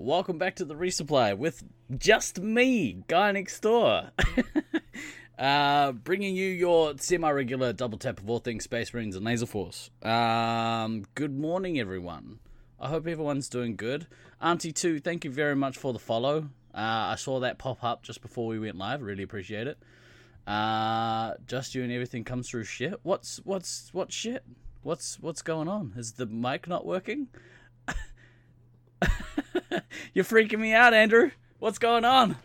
Welcome back to the resupply with just me, guy next door. uh, bringing you your semi regular double tap of all things Space Marines and Laser Force. Um, good morning, everyone. I hope everyone's doing good. Auntie 2, thank you very much for the follow. Uh, I saw that pop up just before we went live. Really appreciate it. Uh, just you and everything comes through shit. What's what's what shit? What's what's going on? Is the mic not working? You're freaking me out, Andrew. What's going on?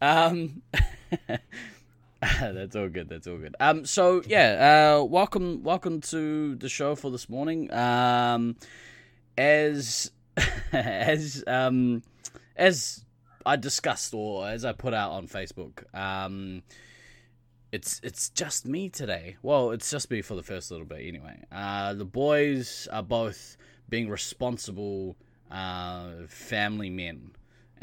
um, that's all good. That's all good. Um, so yeah, uh, welcome, welcome to the show for this morning. Um, as as um as I discussed or as I put out on Facebook, um, it's it's just me today. Well, it's just me for the first little bit anyway. Uh, the boys are both being responsible family men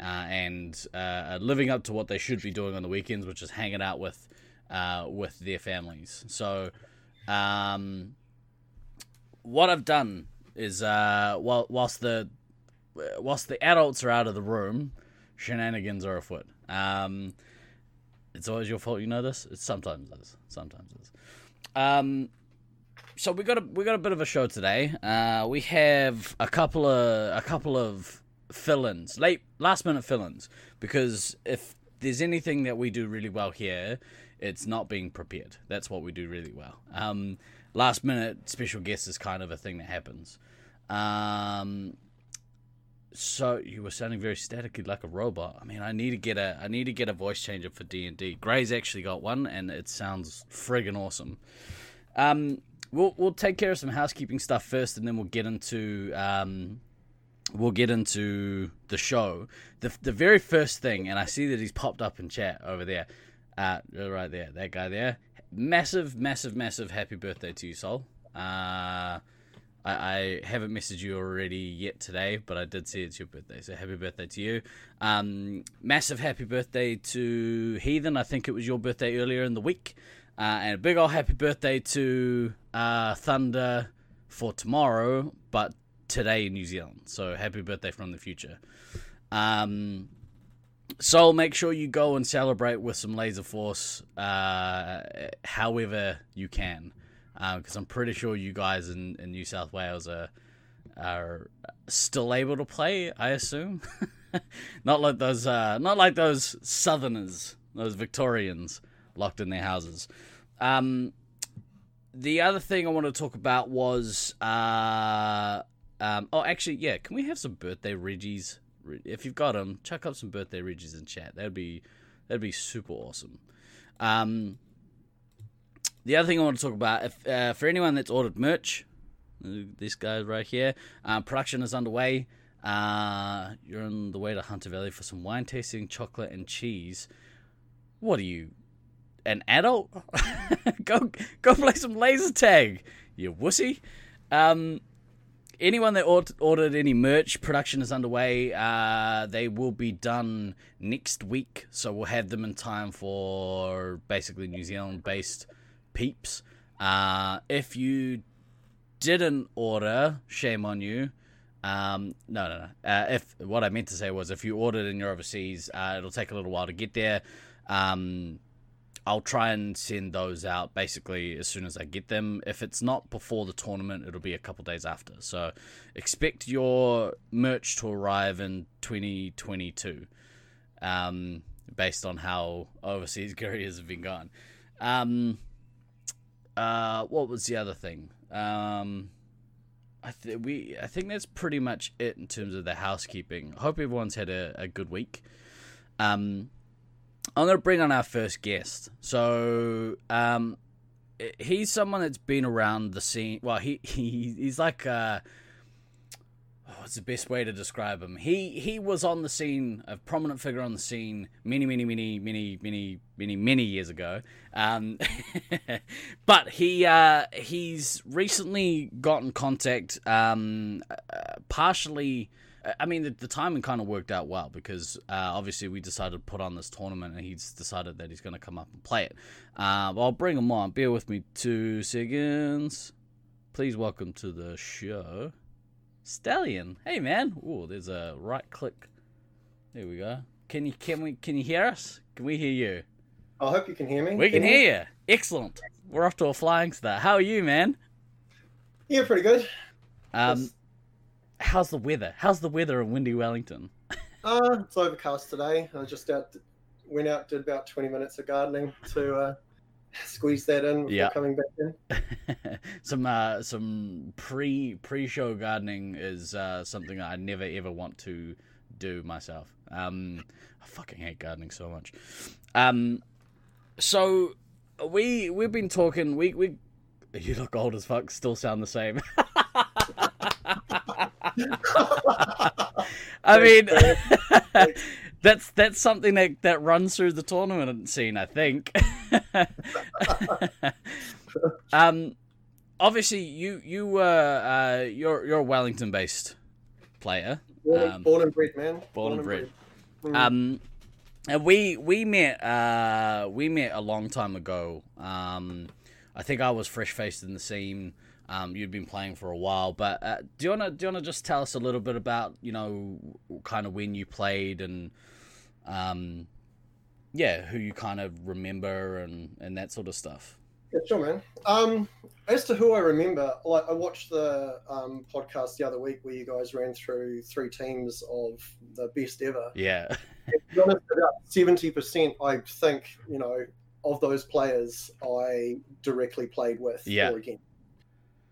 uh, and uh, living up to what they should be doing on the weekends, which is hanging out with uh, with their families. So, um, what I've done is uh, while, whilst the whilst the adults are out of the room, shenanigans are afoot. Um, it's always your fault. You know this. It sometimes is. Sometimes is. Um, so we got a we got a bit of a show today. Uh, we have a couple of a couple of fill-ins, late last minute fill-ins, because if there's anything that we do really well here, it's not being prepared. That's what we do really well. Um, last minute special guest is kind of a thing that happens. Um, so you were sounding very staticky like a robot. I mean, I need to get a I need to get a voice changer for D and D. Gray's actually got one, and it sounds friggin' awesome. Um, we'll we'll take care of some housekeeping stuff first, and then we'll get into um, we'll get into the show. The the very first thing, and I see that he's popped up in chat over there, uh, right there, that guy there. Massive, massive, massive happy birthday to you, Soul. Uh, I, I haven't messaged you already yet today, but I did see it's your birthday, so happy birthday to you. Um, massive happy birthday to Heathen. I think it was your birthday earlier in the week. Uh, and a big old happy birthday to uh, Thunder for tomorrow, but today in New Zealand. So happy birthday from the future. Um, so make sure you go and celebrate with some Laser Force, uh, however you can, because uh, I'm pretty sure you guys in, in New South Wales are are still able to play. I assume, not like those, uh, not like those Southerners, those Victorians locked in their houses. Um, the other thing I want to talk about was, uh, um, oh, actually, yeah, can we have some birthday Reggies? If you've got them, chuck up some birthday Reggies in chat. That'd be that'd be super awesome. Um, the other thing I want to talk about, if uh, for anyone that's ordered merch, this guy right here, uh, production is underway. Uh, you're on the way to Hunter Valley for some wine tasting, chocolate, and cheese. What are you, an adult? go go play some laser tag, you wussy. Um, anyone that ordered any merch, production is underway. Uh, they will be done next week, so we'll have them in time for basically New Zealand-based peeps. Uh, if you didn't order, shame on you. Um, no, no, no. Uh, if what I meant to say was, if you ordered and you're overseas, uh, it'll take a little while to get there. Um, I'll try and send those out basically as soon as I get them. If it's not before the tournament, it'll be a couple days after. So expect your merch to arrive in 2022, um, based on how overseas couriers have been gone. Um, uh, what was the other thing? Um, I th- we I think that's pretty much it in terms of the housekeeping. Hope everyone's had a, a good week. Um, I'm going to bring on our first guest. So, um, he's someone that's been around the scene. Well, he, he he's like uh, what's the best way to describe him? He he was on the scene, a prominent figure on the scene, many many many many many many many years ago. Um, but he uh, he's recently gotten contact, um, uh, partially I mean, the, the timing kind of worked out well because uh, obviously we decided to put on this tournament and he's decided that he's going to come up and play it. Uh, I'll bring him on. Bear with me two seconds. Please welcome to the show, Stallion. Hey man. Oh, there's a right click. There we go. Can you can we can you hear us? Can we hear you? I hope you can hear me. We can hear you. Excellent. We're off to a flying start. How are you, man? Yeah, pretty good. Um, Just- how's the weather? How's the weather in windy Wellington? Uh, it's overcast today. I just out went out did about twenty minutes of gardening to uh, squeeze that in before Yeah. coming back in. some uh, some pre pre show gardening is uh, something I never ever want to do myself. Um, I fucking hate gardening so much. Um, so we we've been talking. We we you look old as fuck. Still sound the same. I mean, that's that's something that, that runs through the tournament scene, I think. um, obviously, you you were uh, you're you're a Wellington based player. born, Um, born and bred, man. born and bred. Mm. Um, and we we met uh we met a long time ago. Um, I think I was fresh faced in the scene. Um, you'd been playing for a while, but uh, do you wanna do you wanna just tell us a little bit about you know kind of when you played and um, yeah, who you kind of remember and and that sort of stuff. Yeah, sure, man. Um, as to who I remember, like I watched the um, podcast the other week where you guys ran through three teams of the best ever. Yeah, honest, about seventy percent, I think, you know, of those players I directly played with Yeah. or against.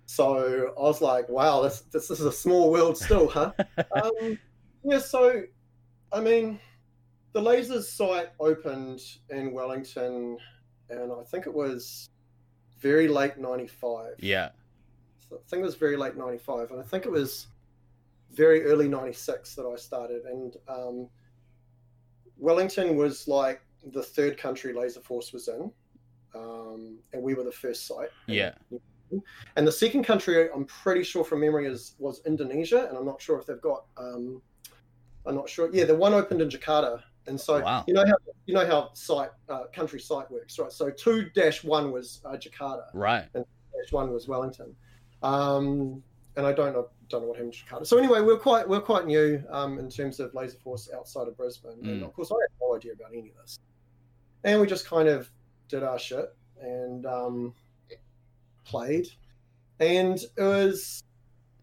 So I was like, wow, this this is a small world still, huh? um, yeah. So, I mean, the Lasers site opened in Wellington, and I think it was very late '95. yeah, So I think it was very late '95, and I think it was very early '96 that I started. And um, Wellington was like the third country Laser Force was in, um, and we were the first site. yeah, And the second country, I'm pretty sure from memory, is was Indonesia, and I'm not sure if they've got. Um, I'm not sure. Yeah, the one opened in Jakarta, and so Wow. you know how you know how site uh, country site works, right? So two dash one was uh, Jakarta, right. And dash one was Wellington, um, and I don't know don't know what happened in Jakarta. So anyway, we're quite we're quite new um, in terms of laser force outside of Brisbane, and Mm. of course I had no idea about any of this, and we just kind of did our shit and um, played, and it was,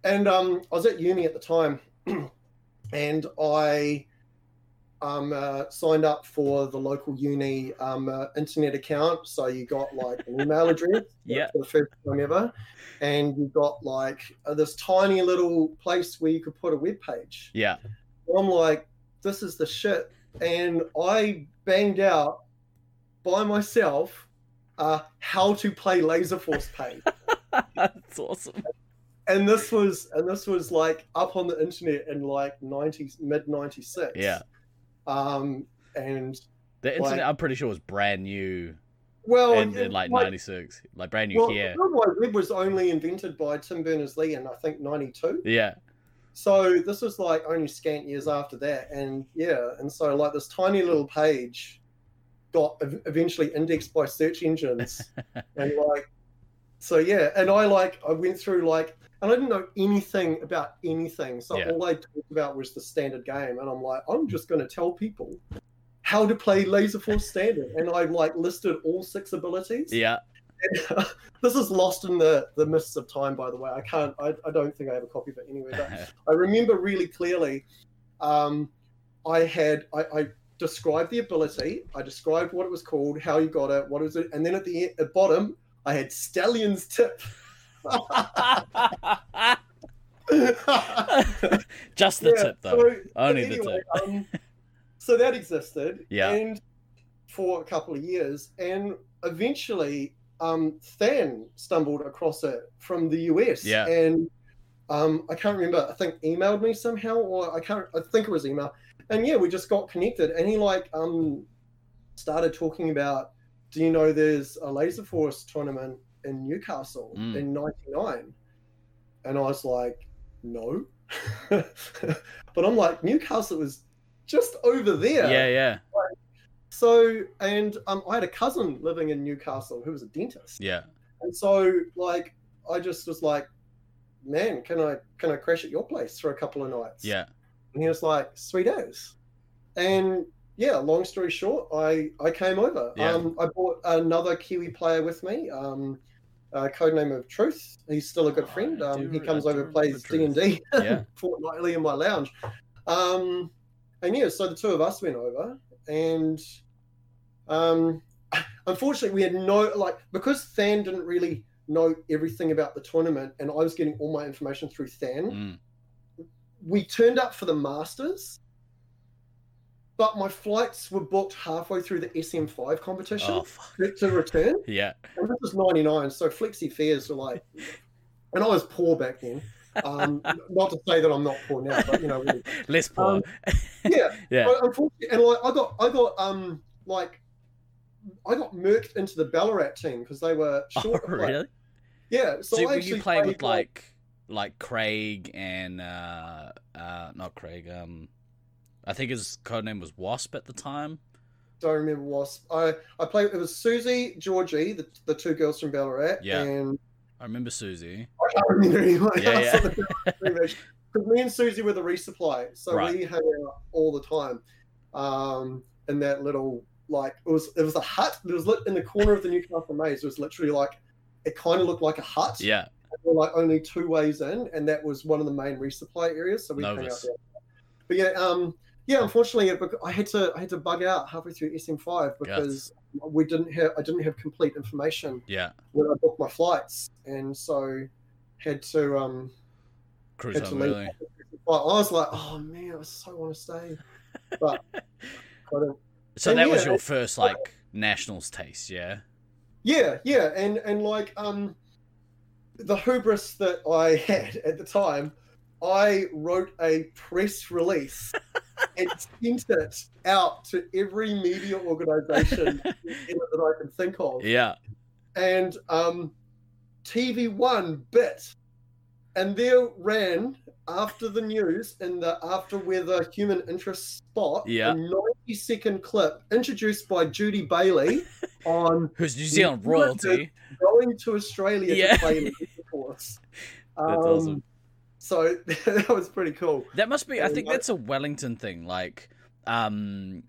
and um, I was at uni at the time, and I. Um, uh, signed up for the local uni um, uh, internet account, so you got like an email address Yeah. for the first time ever. And you've got like uh, this tiny little place where you could put a web page. Yeah. I'm like, this is the shit. And I banged out by myself uh, how to play Laser Force Paint. That's awesome. and this was and this was like up on the internet in like 90s mid 96 Yeah. um and The internet, Like- I'm pretty sure, was brand new well in, in like like- '96, like brand new well, here. the Web was only invented by Tim Berners-Lee in I think 92 Yeah, So this was like only scant years after that, and yeah, and so like this tiny little page got eventually indexed by search engines, and like, so yeah, and I like I went through like, and I didn't know anything about anything, so Yeah. all I talked about was the standard game, and I'm like, I'm just going to tell people how to play Laser Force Standard, and I like listed all six abilities. Yeah, this is lost in the the mists of time by the way. I can't i, I don't think i have a copy of it anywhere but i remember really clearly um, i had I, I described the ability i described what it was called how you got it what was it and then at the, at bottom i had stallion's tip just the Yeah, tip though. so- Only the tip. um, so that existed Yeah. and for a couple of years and eventually um, Than stumbled across it from the US Yeah. and um, I can't remember I think emailed me somehow or I can't I think it was email and yeah we just got connected. And he like um, started talking about do you know there's a laser force tournament in Newcastle Mm. in 99 and I was like no. But I'm like Newcastle was just over there. Yeah, yeah, so and um, I had a cousin living in Newcastle who was a dentist. Yeah, and so like I just was like man, can I can I crash at your place for a couple of nights? Yeah. And he was like, sweet as. And yeah, long story short, I I came over. Yeah. Um, I brought another Kiwi player with me. Um, uh, codename of Truth. He's still a good Oh, friend. Um, do he comes over, plays D&D Yeah. fortnightly in my lounge. Um, and yeah, so the two of us went over, and um, unfortunately, we had no like because Than didn't really know everything about the tournament, and I was getting all my information through Than. Mm. We turned up for the Masters, but my flights were booked halfway through the SM5 competition Oh to- return. Yeah. And this was 99, so flexi fares were like, and I was poor back then. Um, not to say that I'm not poor now, but you know, really. Less poor. Um, yeah, yeah. but unfortunately, and like I got, I got, um, like, I got merked into the Ballarat team because they were Oh, short. play. really? Yeah, so, So, I were you playing with played, like like Craig and uh uh not Craig, um I think his codename was Wasp at the time. don't remember Wasp. I I played. It was Susie, Georgie, the, the two girls from Ballarat, Yeah. and I remember Susie. I can't remember anyone Yeah, else yeah. on the Ballarat team. Because me and Susie were the resupply, so Right. we hung out all the time. Um, in that little like it was it was a hut. It was lit in the corner of the Newcastle Maze. It was literally like it kind of looked like a hut. Yeah. There were like only two ways in, and that was one of the main resupply areas. So we hung out there. But yeah, um, yeah. Unfortunately, it, I had to I had to bug out halfway through SM5 because we didn't have I didn't have complete information Yeah. when I booked my flights, and so had to um. Cruise Had to leave. early. I was like, oh man, I so want to stay, but couldn't. So And that was your first like nationals taste, yeah? Yeah, yeah, and and like um, the hubris that I had at the time, I wrote a press release and sent it out to every media organization that I can think of, Yeah. and um, TV One bit, and there ran after the news in the after weather human interest spot Yeah. a 90 second clip introduced by Judy Bailey on Who's New Zealand royalty. going to Australia Yeah. to play in the course. Um, That's awesome. So that was pretty cool. That must be. I think that's a Wellington thing. Like, um,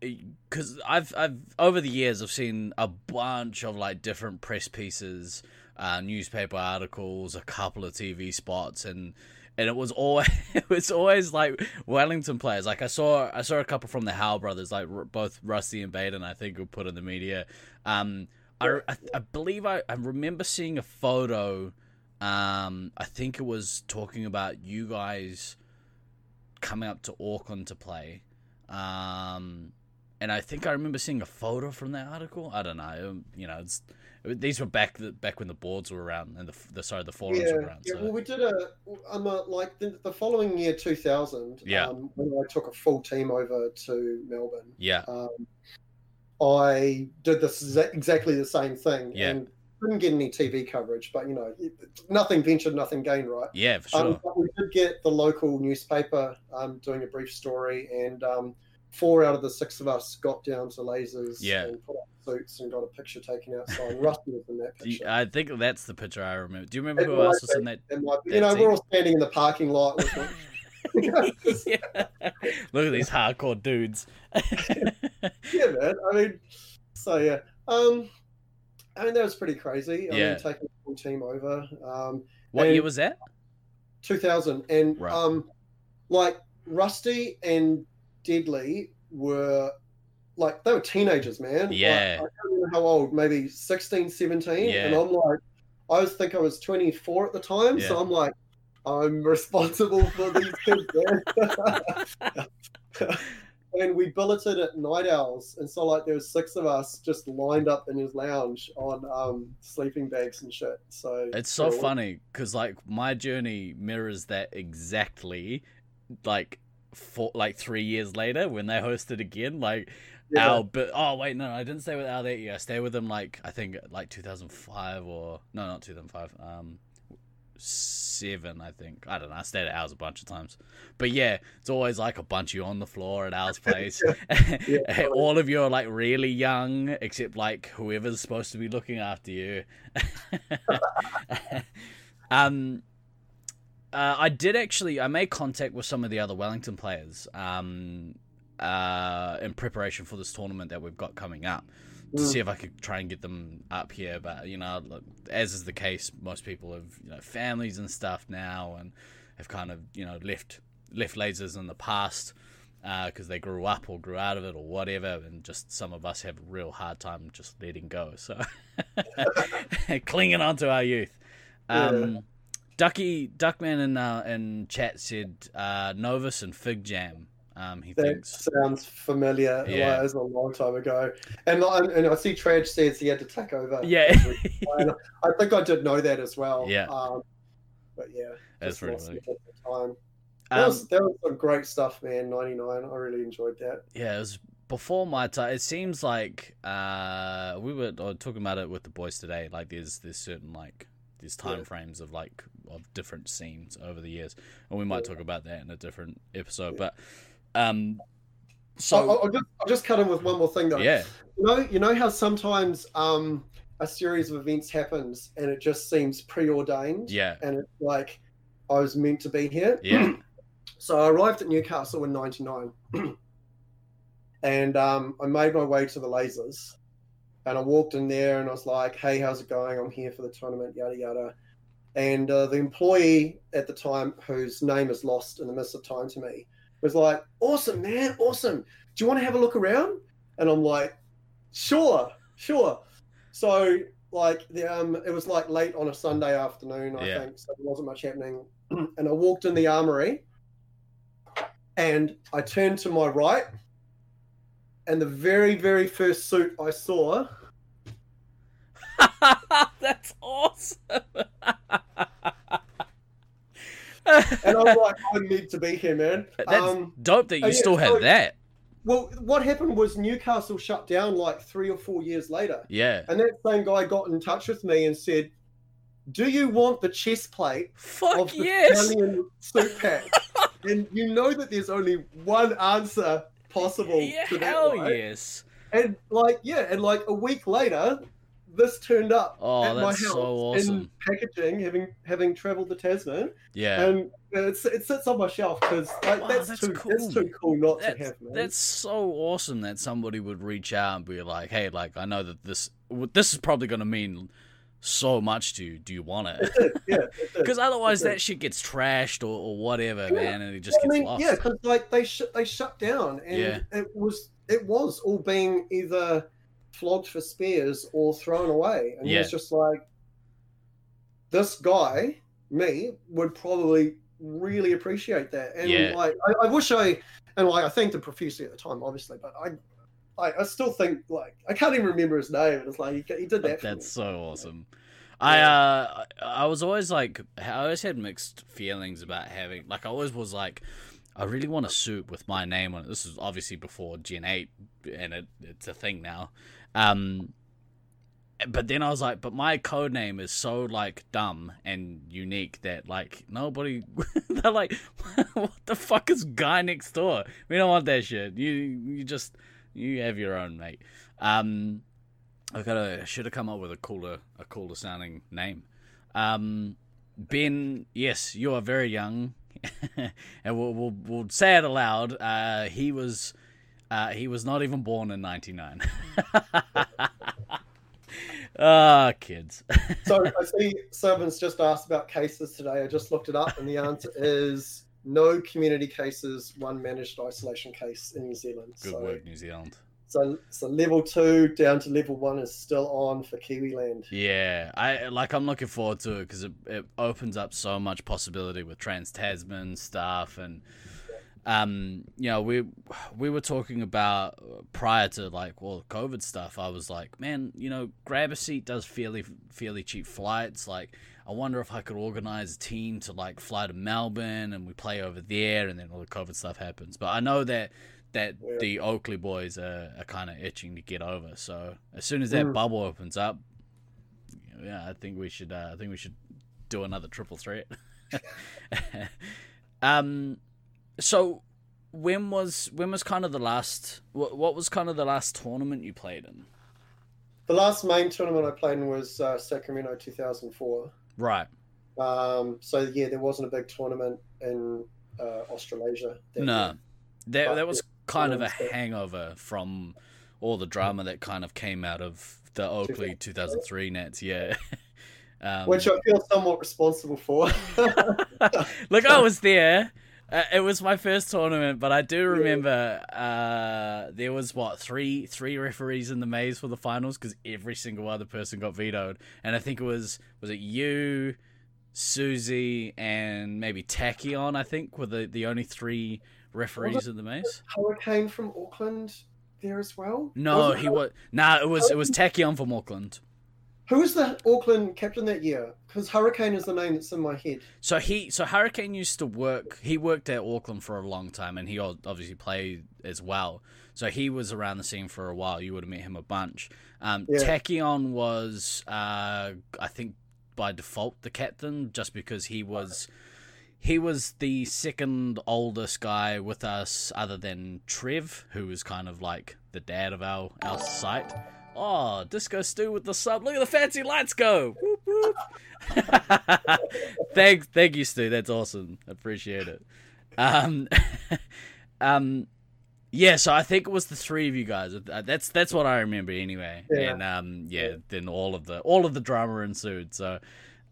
because I've I've over the years I've seen a bunch of like different press pieces, uh, newspaper articles, a couple of TV spots, and and it was always it was always like Wellington players. Like I saw I saw a couple from the Howe brothers, like r- both Rusty and Baden. I think were put in the media. Um, I, I, I believe I, I remember seeing a photo. Um, I think it was talking about you guys coming up to Auckland to play. Um, and I think I remember seeing a photo from that article. I don't know. You know, it's these were back the, back when the boards were around and the, the sorry the forums Yeah, were around. yeah. So. Well, we did a um, uh, like the, the following year, 2000. Yeah. Um, when I took a full team over to Melbourne, yeah, um, I did this exactly the same thing. Yeah. And didn't get any TV coverage, but you know, nothing ventured, nothing gained, right? yeah, for sure. Um, but we did get the local newspaper um, doing a brief story, and um, four out of the six of us got down to lasers Yeah. and put on suits and got a picture taken outside. Rusty was in that picture. I think that's the picture I remember. Do you remember It who else was in that? be- that you know, team? we're all standing in the parking lot. Yeah. Look at these hardcore dudes. yeah, man. I mean, so yeah. Um, I mean, that was pretty crazy. I Yeah. mean, taking the full team over. Um, what year was that? 2000 and Right. um like rusty and deadly were like they were teenagers man Like, Yeah. i don't know how old maybe 16 17 Yeah. and i'm like i was think i was 24 at the time so i'm like i'm responsible for these kids man. and we billeted at night owls and so like there was six of us just lined up in his lounge on um sleeping bags and shit so It's so yeah, funny because like my journey mirrors that exactly, like for like three years later when they hosted again. Like yeah. Al, but oh wait, no, I didn't stay with Al that year. I stayed with him like I think like 2005 or no, not 2005. Um, seven, I think. I don't know. I stayed at Al's a bunch of times, but yeah, it's always like a bunch of you on the floor at Al's place. Yeah. All of you are like really young, except like whoever's supposed to be looking after you. um, uh, I did actually. I made contact with some of the other Wellington players um, uh, in preparation for this tournament that we've got coming up to Mm. see if I could try and get them up here. But you know, look, as is the case, most people have you know families and stuff now, and have kind of you know left left lasers in the past because they grew up or grew out of it or whatever, and just some of us have a real hard time just letting go. So clinging on to our youth. Um, Yeah. Ducky Duckman in uh, in chat said uh, Novus and Fig Jam. Um, he That thinks sounds familiar. Yeah. Like, it was a long time ago. And I- and I see Traj says he had to take over. yeah, I think I did know that as well. Yeah. Um, but yeah, that's really at the time. That, Um, was, that was some great stuff, man. 99. I really enjoyed that. Yeah, it was before my time. It seems like uh, we were uh, talking about it with the boys today. Like, there's there's certain like there's time Yeah. frames of like of different scenes over the years, and we might Yeah. talk about that in a different episode. But um, So so I'll, I'll just, I'll just cut in with one more thing though. yeah, You know, you know how sometimes um, a series of events happens and it just seems preordained. yeah, And it's like I was meant to be here. yeah, So I arrived at Newcastle in '99, and um, I made my way to the lasers. And I walked in there and I was like, "Hey, how's it going? I'm here for the tournament, yada yada." And uh, the employee at the time, whose name is lost in the midst of time to me, was like, "Awesome, man, awesome. Do you want to have a look around?" And I'm like, "Sure, sure." So like, the, um, it was like late on a Sunday afternoon, I Yeah. think, so there wasn't much happening. and I walked in the armory, and I turned to my right, and the very, very first suit I saw that's awesome. and I'm like, I need to be here, man. That's Um, dope that you oh, yeah, still have so- that. well, what happened was Newcastle shut down like three or four years later, Yeah. and that same guy got in touch with me and said, "Do you want the chest plate Fuck of the yes. Stallion suit pack?" and you know that there's only one answer possible Yeah, to that, hell yes. And like, yeah, and like a week later, this turned up Oh, at my house so awesome. in packaging, having having travelled to Tasman, Yeah. and it's, it sits on my shelf because like, Wow, that's, that's too cool. that's too cool not That's, to have, man. that's so awesome that somebody would reach out and be like, "Hey, like I know that this this is probably going to mean so much to. Do you want it?" yeah. Because otherwise, that shit gets trashed or, or whatever, Yeah. man, and it just I gets mean, lost. yeah, because like they sh- they shut down, and Yeah. it was it was all being either flogged for spares or thrown away, and Yeah. it's just like this guy, me, would probably really appreciate that, and Yeah. like I, I wish I and like I thanked him profusely at the time, obviously, but I. I, I still think like I can't even remember his name. and It's like he, he did that. That's so awesome. I uh I was always like I always had mixed feelings about having like I always was like I really want a suit with my name on it. This is obviously before Gen 8 and it, it's a thing now. Um but then I was like, but my code name is so like dumb and unique that like nobody they're like what the fuck is guy next door? We don't want that shit. You you just you have your own mate. Um I gotta should have come up with a cooler a cooler sounding name. Um, ben, yes, you are very young, and we'll, we'll we'll say it aloud. Uh, he was uh, he was not even born in '99. Ah, kids. So I see someone's just asked about cases today. I just looked it up, and the answer is no community cases, one managed isolation case in New Zealand. Good so, work, New Zealand. So, so level two down to level one is still on for Kiwiland. Yeah, I like. I'm looking forward to it because it, it opens up so much possibility with Trans Tasman stuff, and um, you know, we we were talking about prior to like well, COVID stuff. I was like, man, you know, Grabaseat does fairly fairly cheap flights. Like, I wonder if I could organize a team to like fly to Melbourne and we play over there, and then all the COVID stuff happens. But I know that that Yeah. the Oakleigh boys are, are kind of itching to get over. So as soon as that Mm. bubble opens up, yeah, I think we should. Uh, I think we should do another triple threat. um, so when was when was kind of the last? What, what was kind of the last tournament you played in? The last main tournament I played in was uh, Sacramento 2004. Right. Um, so yeah, there wasn't a big tournament in uh, Australasia. that No, year. that But, that was kind of a understand. hangover from all the drama that kind of came out of the Oakleigh 2003 Nats. Yeah. Um, which I feel somewhat responsible for. Look, I was there. Uh, it was my first tournament, but I do remember uh, there was what three three referees in the maze for the finals because every single other person got vetoed, and I think it was was it you, Susie, and maybe Tachyon. I think were the the only three referees in the maze. Hurricane from Auckland there as well. No, Was he was nah. It was it was Tachyon from Auckland. Who was the Auckland captain that year? Because Hurricane is the name that's in my head. So he, so Hurricane used to work. He worked at Auckland for a long time, and he obviously played as well. So he was around the scene for a while. You would have met him a bunch. Um, Yeah. Tachyon was, uh, I think, by default the captain, just because he was, he was the second oldest guy with us, other than Trev, who was kind of like the dad of our our site. Oh, Disco Stew with the sub. Look at the fancy lights go. Whoop, whoop. thank, thank you, Stu. That's awesome. Appreciate it. Um, um, yeah. So I think it was the three of you guys. Uh, That's that's what I remember anyway. Yeah. And um, yeah. Then all of the all of the drama ensued. So,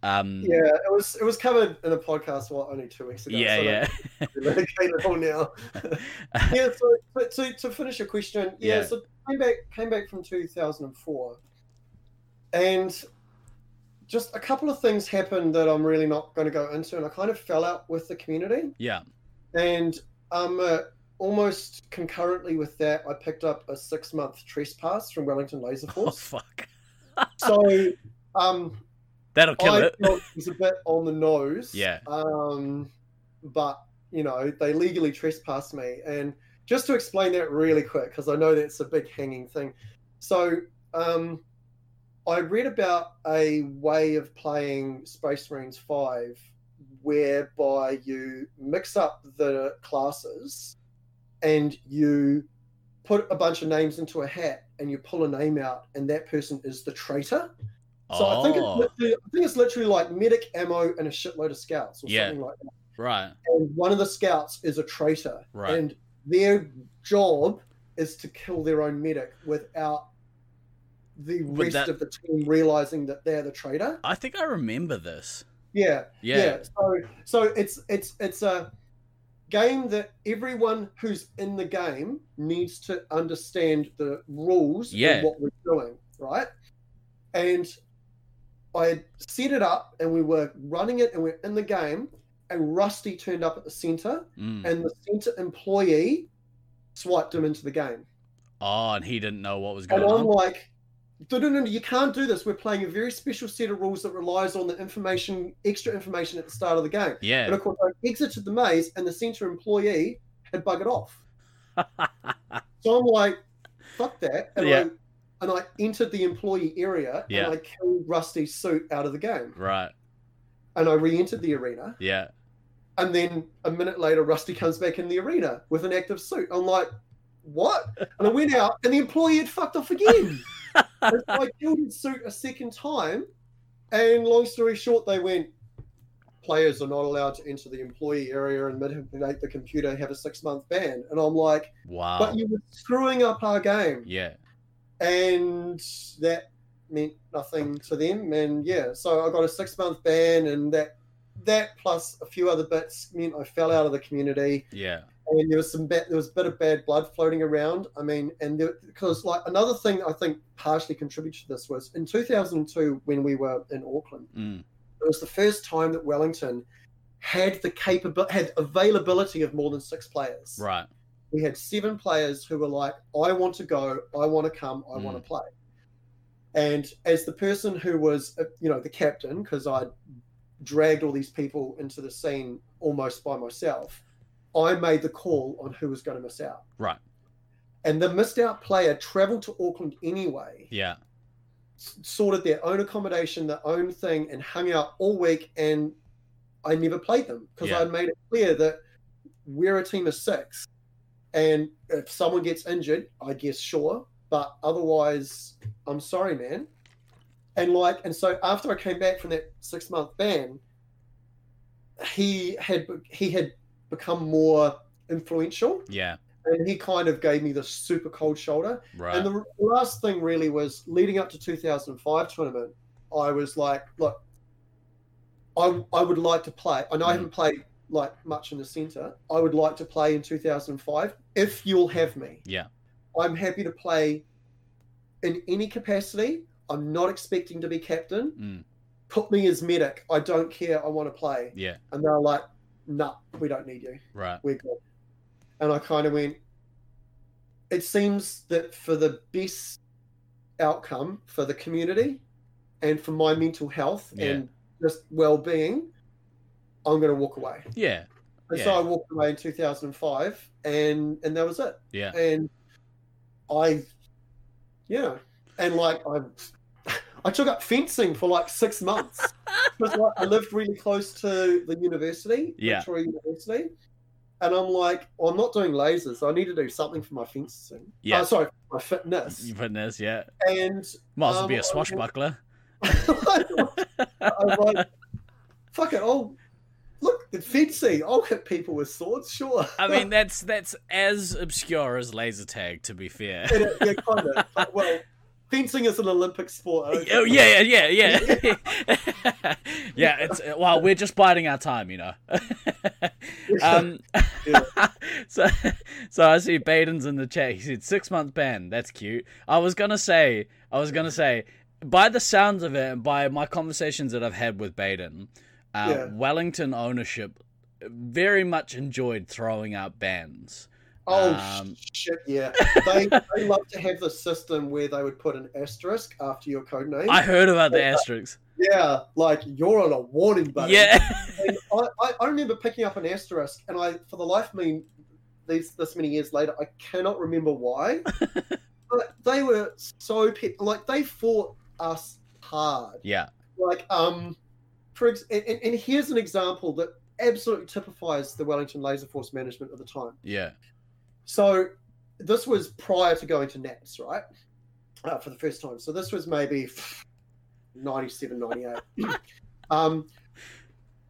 um, Yeah, it was it was covered in a podcast what only two weeks ago. yeah, so yeah. all now. yeah, so to, to finish your question, yeah, Yeah. so came back came back from two thousand and four, and just a couple of things happened that I'm really not going to go into, and I kind of fell out with the community, yeah. and um, uh, almost concurrently with that, I picked up a six month trespass from Wellington Laser Force. Oh Force. fuck. so, um, That'll kill I it. felt it was a bit on the nose. Yeah. Um, but you know, they legally trespassed me, and just to explain that really quick, because I know that's a big hanging thing. So, um, I read about a way of playing Space Marines Five, whereby you mix up the classes, and you put a bunch of names into a hat, and you pull a name out, and that person is the traitor. So I think it's Oh, literally, I think it's literally like medic ammo and a shitload of scouts or Yeah. something like that. right, And one of the scouts is a traitor, Right. and their job is to kill their own medic without the Would rest that- of the team realizing that they're the traitor. I think I remember this. Yeah, Yeah. yeah. So so it's it's it's a game that everyone who's in the game needs to understand the rules Yeah. and what we're doing, right? And I set it up and we were running it and we're in the game and Rusty turned up at the center Mm. and the center employee swiped him into the game. Oh, and he didn't know what was going And going I'm on. like, no, no, no, you can't do this. We're playing a very special set of rules that relies on the information, extra information at the start of the game. Yeah. And of course, I exited the maze, and the center employee had buggered off. So I'm like, fuck that. And, Yeah. I, and I entered the employee area, Yeah. and I killed Rusty's suit out of the game. right. And I re entered the arena. Yeah. And then a minute later, Rusty comes back in the arena with an active suit. I'm like, what? And I went out, and the employee had fucked off again. So I killed his suit a second time. And long story short, they went, players are not allowed to enter the employee area and manipulate the computer, have a six month ban. And I'm like, Wow. but you were screwing up our game. Yeah. And that meant nothing to them. And yeah, so I got a six month ban, and that that plus a few other bits meant I fell out of the community Yeah. and there was some bad, there was a bit of bad blood floating around. I mean, and there, because like another thing I think partially contributed to this was in 2002 when we were in Auckland, Mm. it was the first time that Wellington had the capability, had availability of more than six players. Right. We had seven players who were like, "I want to go, I want to come, I want to play." And as the person who was, uh, you know, the captain, because I dragged all these people into the scene almost by myself, I made the call on who was going to miss out. Right. And the missed out player traveled to Auckland anyway, Yeah. sorted their own accommodation, their own thing, and hung out all week. And I never played them because Yeah. I made it clear that we're a team of six. And if someone gets injured, I guess sure. But otherwise, I'm sorry, man. And like, and so after I came back from that six month ban, he had he had become more influential, Yeah. and he kind of gave me the super cold shoulder. Right. And the last thing really was leading up to 2005 tournament. I was like, look, I I would like to play. I know I Mhm. haven't played like much in the center. I would like to play in 2005 if you'll have me. yeah. I'm happy to play in any capacity. I'm not expecting to be captain. Mm. Put me as medic. I don't care. I want to play. Yeah. And they're like, nah, we don't need you. Right. We're good. And I kind of went, it seems that for the best outcome for the community and for my mental health Yeah. and just well being, I'm going to walk away. Yeah. And Yeah. so I walked away in 2005 and, and that was it Yeah. and I, yeah, and like I, I took up fencing for like six months because like, I lived really close to the university, Yeah. Victoria University, and I'm like, well, I'm not doing lasers. I need to do something for my fencing. Yeah. uh, sorry, for my fitness, Fitness. Yeah. and Might as well Um, be a swashbuckler. I'm like, fuck it, I'll look the fencing. I'll hit people with swords, sure. I mean, that's that's as obscure as laser tag. To be fair. And it- yeah, kind of. Well, fencing is an Olympic sport. Oh yeah, yeah, yeah, yeah. yeah, it's well, we're just biding our time, you know. um, so, so I see Baden's in the chat. He said six month ban. That's cute. I was gonna say, I was gonna say, by the sounds of it, and by my conversations that I've had with Baden, uh, Yeah. Wellington ownership very much enjoyed throwing out bans. Oh Um, shit! Yeah, they they love to have the system where they would put an asterisk after your code name. I heard about the asterisks. yeah, like you're on a warning button. Yeah, I, I, I remember picking up an asterisk, and I, for the life of me, these this many years later, I cannot remember why. but they were so pet, like they fought us hard. yeah, Like um, for ex- and, and and here's an example that absolutely typifies the Wellington Laser Force management at the time. yeah, So this was prior to going to Nats, right? Uh, for the first time. So this was maybe 97, 98. um,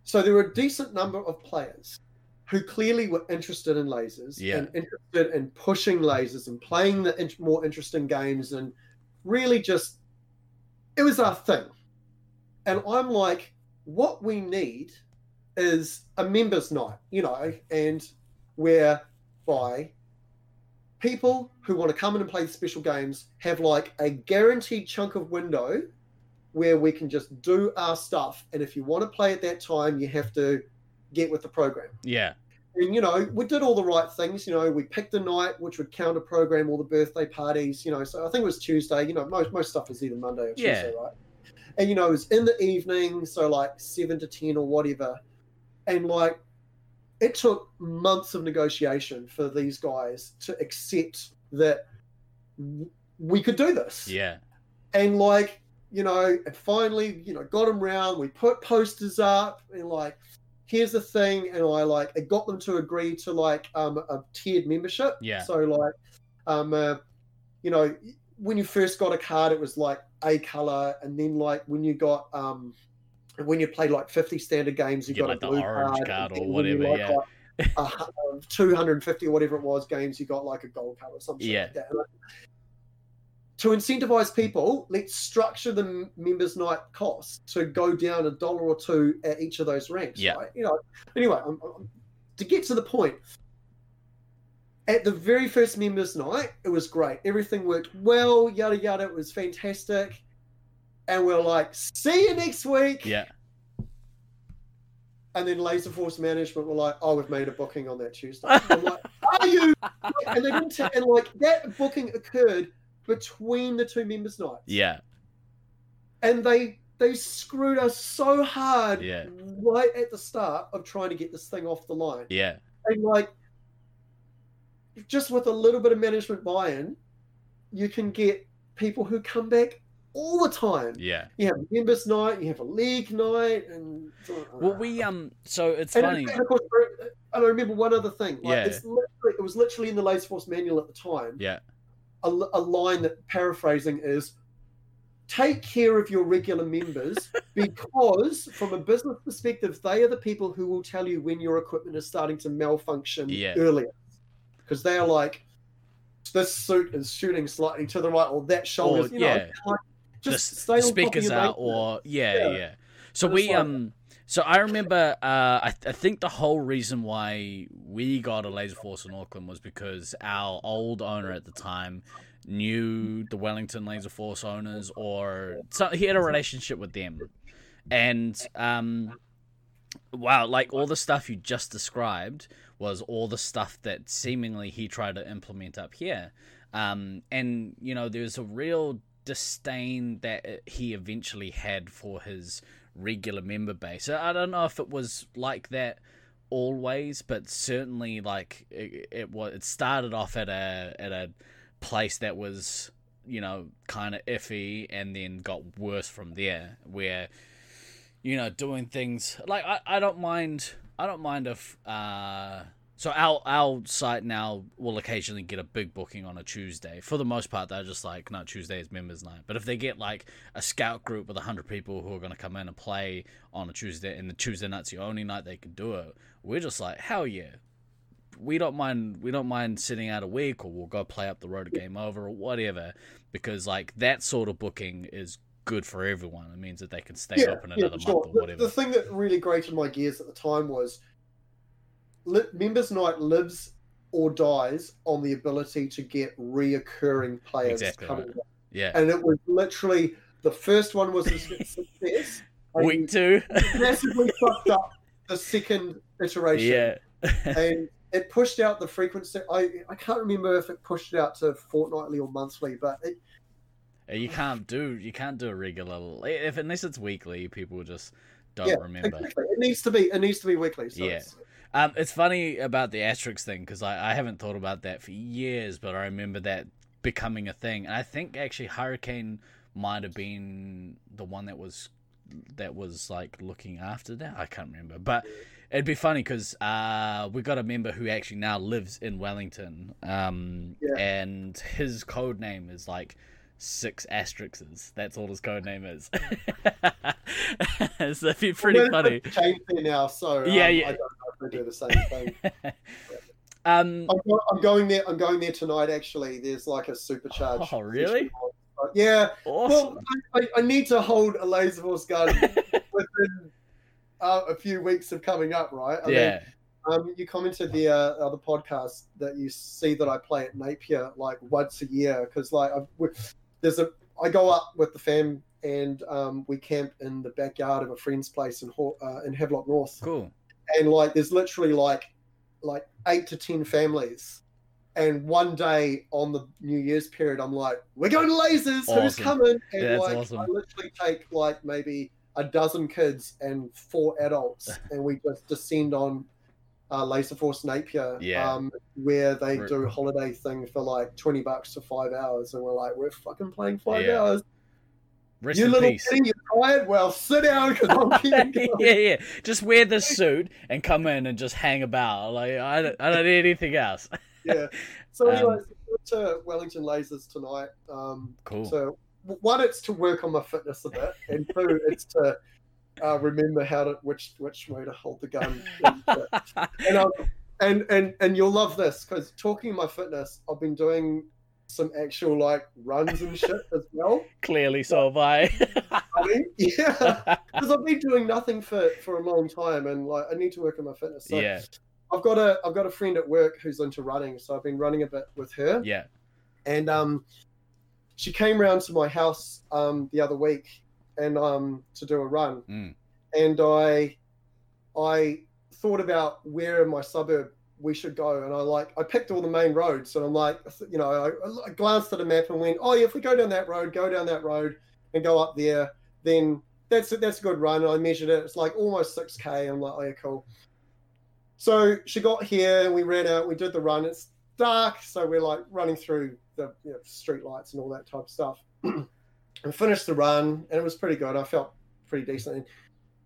so there were a decent number of players who clearly were interested in lasers Yeah. and interested in pushing lasers and playing the int- more interesting games and really just it was our thing. And I'm like, what we need is a members' night, you know, and whereby people who want to come in and play the special games have like a guaranteed chunk of window where we can just do our stuff. And if you want to play at that time, you have to get with the program. yeah, And you know, we did all the right things. You know, we picked a night which would counter program all the birthday parties. You know, so I think it was Tuesday. You know, most most stuff is either Monday or Yeah. Tuesday, right? And you know, it was in the evening, so like seven to ten or whatever. And like, it took months of negotiation for these guys to accept that we could do this. Yeah, and like you know and finally you know got them round. We put posters up and like here's the thing. And i like it got them to agree to like um a tiered membership. Yeah. so like um uh, you know when you first got a card it was like a color. And then like when you got um when you play like 50 standard games you Get, got like, a the blue orange card, card or you whatever, like, yeah. like, hu- uh, 250 or whatever it was games you got like a gold card or something Yeah. like that. To incentivize people, let's structure the members' night cost to go down a dollar or two at each of those ranks. Yeah. Right? You know. Anyway, I'm, I'm- to get to the point, at the very first members' night, it was great. Everything worked well. Yada yada. It was fantastic. And we're like, see you next week. yeah, And then Laser Force Management were like, "Oh, we've made a booking on that Tuesday." I'm like, "Are you?" And they didn't. T- and like that booking occurred between the two members' nights. yeah, And they they screwed us so hard Yeah. right at the start of trying to get this thing off the line. yeah, And like, just with a little bit of management buy-in, you can get people who come back all the time. yeah. You have a members' night, you have a league night, and Well, we um, so it's And, funny. and of course, and I remember one other thing. Like, Yeah. it's literally, it was literally in the Laser Force manual at the time. Yeah, A, a line that paraphrasing is, take care of your regular members because from a business perspective they are the people who will tell you when your equipment is starting to malfunction Yeah. earlier because they are like this suit is shooting slightly to the right or that shoulder Or, you know yeah. like, just the of speakers out or yeah Yeah. yeah, so But we um so i remember uh I, I think the whole reason why we got a laser force in auckland was because our old owner at the time knew the wellington laser force owners or so he had a relationship with them. And um wow like all the stuff you just described was all the stuff that seemingly he tried to implement up here. Um and you know there's a real disdain that he eventually had for his regular member base. I don't know if it was like that always but certainly like it, it was it started off at a at a place that was you know kind of iffy and then got worse from there where you know doing things like I, I don't mind I don't mind if uh so our our site now will occasionally get a big booking on a Tuesday. For the most part, they're just like, no, Tuesday is members' night. But if they get like a scout group with hundred people who are going to come in and play on a Tuesday, and the Tuesday night's the only night they can do it, we're just like, hell yeah, we don't mind. We don't mind sitting out a week, or we'll go play up the road at game over, or whatever, because like that sort of booking is good for everyone. It means that they can stay open another sure. month or The- whatever. The, thing that really grated my gears at the time was li- members night lives or dies on the ability to get reoccurring players Exactly coming right. yeah, and it was literally the first one was a success. week two. massively fucked up the second iteration, yeah. and it pushed out the frequency. I I can't remember if it pushed it out to fortnightly or monthly, but it, You can't do you can't do a regular if unless it's weekly. People just don't yeah, remember. exactly. It needs to be it needs to be weekly. So Yeah. It's- Um, it's funny about the asterisk thing because I, I haven't thought about that for years, but I remember that becoming a thing, and I think actually Hurricane might have been the one that was that was like looking after that. I can't remember, but it'd be funny because uh, we got a member who actually now lives in Wellington, um, Yeah. and his code name is like six asterisks. That's all his code name is. so it'd be pretty Well, funny. changed there now, so um, Yeah, yeah. I don't know do the same thing. um, I'm, I'm going there. I'm going there tonight. Actually, there's like a supercharge. Oh, really? Yeah. awesome. Well, I, I need to hold a laser force gun within uh, a few weeks of coming up, right? I mean, yeah. um, you commented the uh, other podcast that you see that I play at Napier like once a year because like I've, there's a I go up with the fam and um, we camp in the backyard of a friend's place in uh, in Havelock North Cool. and like there's literally like like eight to ten families and one day on the new year's period i'm like we're going to lasers who's coming and Yeah, that's like awesome. i literally take like maybe a dozen kids and four adults and we just descend on uh, laser force napier Yeah. um, where they do a holiday thing for like 20 bucks for five hours and we're like we're fucking playing five Yeah. hours Rest you little peace. kitty you're tired well sit down because i'm keeping going. yeah, yeah. Just wear this suit and come in and just hang about. Like I don't, I don't need anything else. yeah. So, Um, anyways, to Wellington Lasers tonight. Um, Cool. So, one, it's to work on my fitness a bit, and two, it's to uh, remember how to which which way to hold the gun. And, and, um, and and and you'll love this because talking my fitness, I've been doing some actual like runs and shit as well. Clearly, so have I. I mean, yeah, because I've been doing nothing for for a long time, and like I need to work on my fitness. So yeah, I've got a I've got a friend at work who's into running, so I've been running a bit with her. yeah. and um, she came round to my house um, the other week and um, to do a run, Mm. and I I thought about where in my suburb we should go, and I like I picked all the main roads, and I'm like, you know, I, I glanced at a map and went, oh yeah, if we go down that road, go down that road, and go up there, then that's that's a good run. And I measured it; it's like almost six k. I'm like, oh yeah, cool. So she got here, and we ran out. We did the run. It's dark, so we're like running through the you know, street lights and all that type of stuff. and finished the run, and it was pretty good. I felt pretty decent.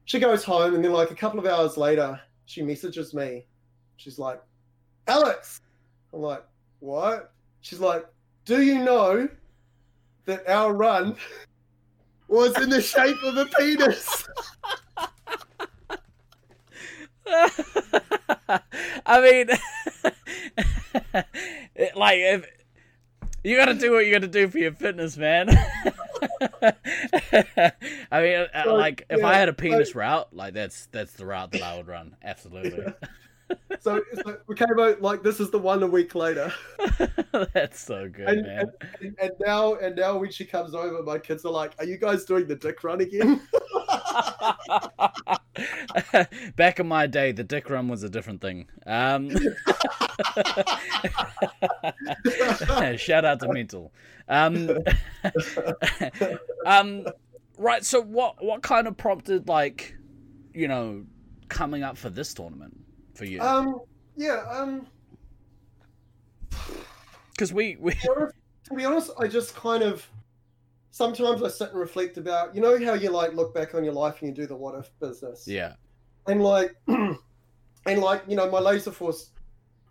She goes home, and then like a couple of hours later, she messages me. She's like, "Alex," I'm like, "What?" She's like, "Do you know that our run was in the shape of a penis. I mean, like if you got to do what you got to do for your fitness, man. I mean, uh, So, like if I had a penis so- route, like that's that's the route that I would run. Absolutely, So, so we came out like this is the one a week later, that's so good, and, man. and, and now and now when she comes over, my kids are like, "Are you guys doing the dick run again?" Back in my day, the dick run was a different thing. Um, shout out to mental. Um, um, right. So, what what kind of prompted like, you know, coming up for this tournament for you? um, yeah. Um, Because we we to be honest, I just kind of sometimes I sit and reflect about you know how you like look back on your life and you do the what if business. yeah. And like and like you know my laser force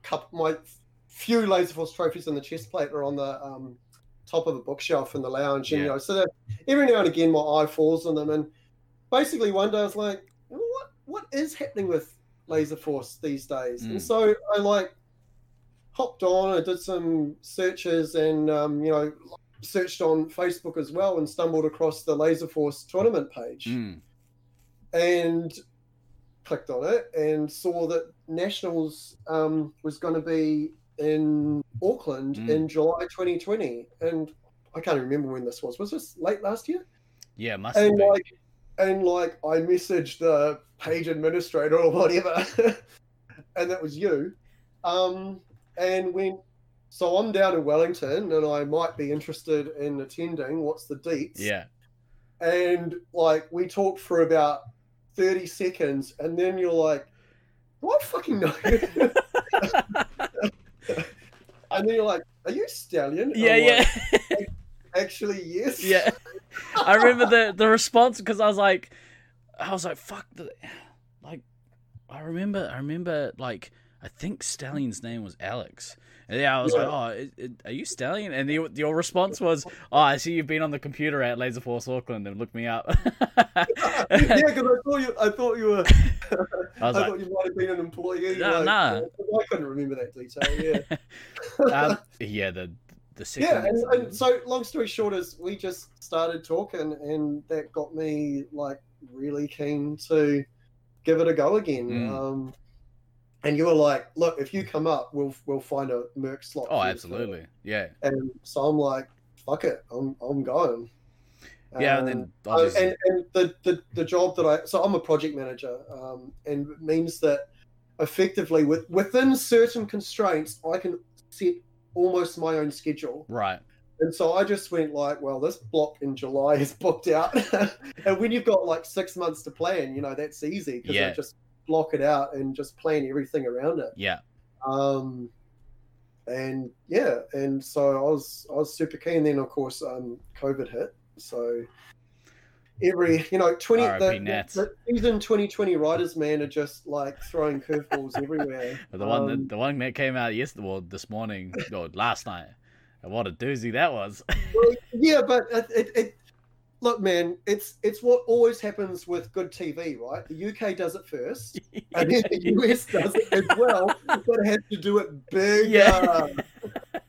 cup my few laser force trophies in the chest plate are on the um, top of a bookshelf in the lounge and you know so that every now and again my eye falls on them. And basically one day i was like what? What is happening with laser force these days? Mm. and so i like hopped on i did some searches and um, you know searched on facebook as well and stumbled across the laser force tournament page Mm. and clicked on it and saw that Nationals um, was going to be in Auckland Mm. in July 2020, and I can't remember when this was. Was this late last year? yeah must have And been. like, and like, I messaged the page administrator or whatever, and that was you. Um, and when, so I'm down in Wellington, and I might be interested in attending. What's the deets? yeah and like we talked for about 30 seconds and then you're like I fucking know you?" and then you're like are you stallion And yeah I'm yeah like, actually yes yeah. I remember the the response because I was like, I was like, fuck, the, like, I remember, I remember, like, I think Stallion's name was Alex. Yeah, I was Yeah. like, oh, it, it, are you Stallion? And the, your response was, oh, I see you've been on the computer at Laser Force Auckland and look me up. yeah because I thought you I thought you were I I, like, thought you might have been an employee No, like, nah. I couldn't remember that detail yeah um, yeah, the the second. yeah, and, and so long story short is we just started talking, and that got me like really keen to give it a go again. Mm. Um, and you were like, "Look, if you come up, we'll we'll find a Merc slot." oh, for you." absolutely, yeah, And so I'm like, "Fuck it, I'm I'm going." yeah, and Um, then uh, obviously, and and the, the the job that I so I'm a project manager, um, and it means that effectively with within certain constraints, I can set almost my own schedule. right, And so I just went like, well, this block in July is booked out. and when you've got like six months to plan, you know, that's easy because Yeah. I just block it out and just plan everything around it. yeah, Um, and yeah, and so I was I was super keen. Then of course, um, COVID hit. So every you know twenty RIP the, the season twenty twenty writers man are just like throwing curveballs everywhere. The one Um, that the one that came out yesterday, well, this morning or last night, and what a doozy that was. well, yeah, but it, it, it look, man, it's it's what always happens with good TV, right? The UK does it first, and then the US does it as well, but it has to have to do it bigger.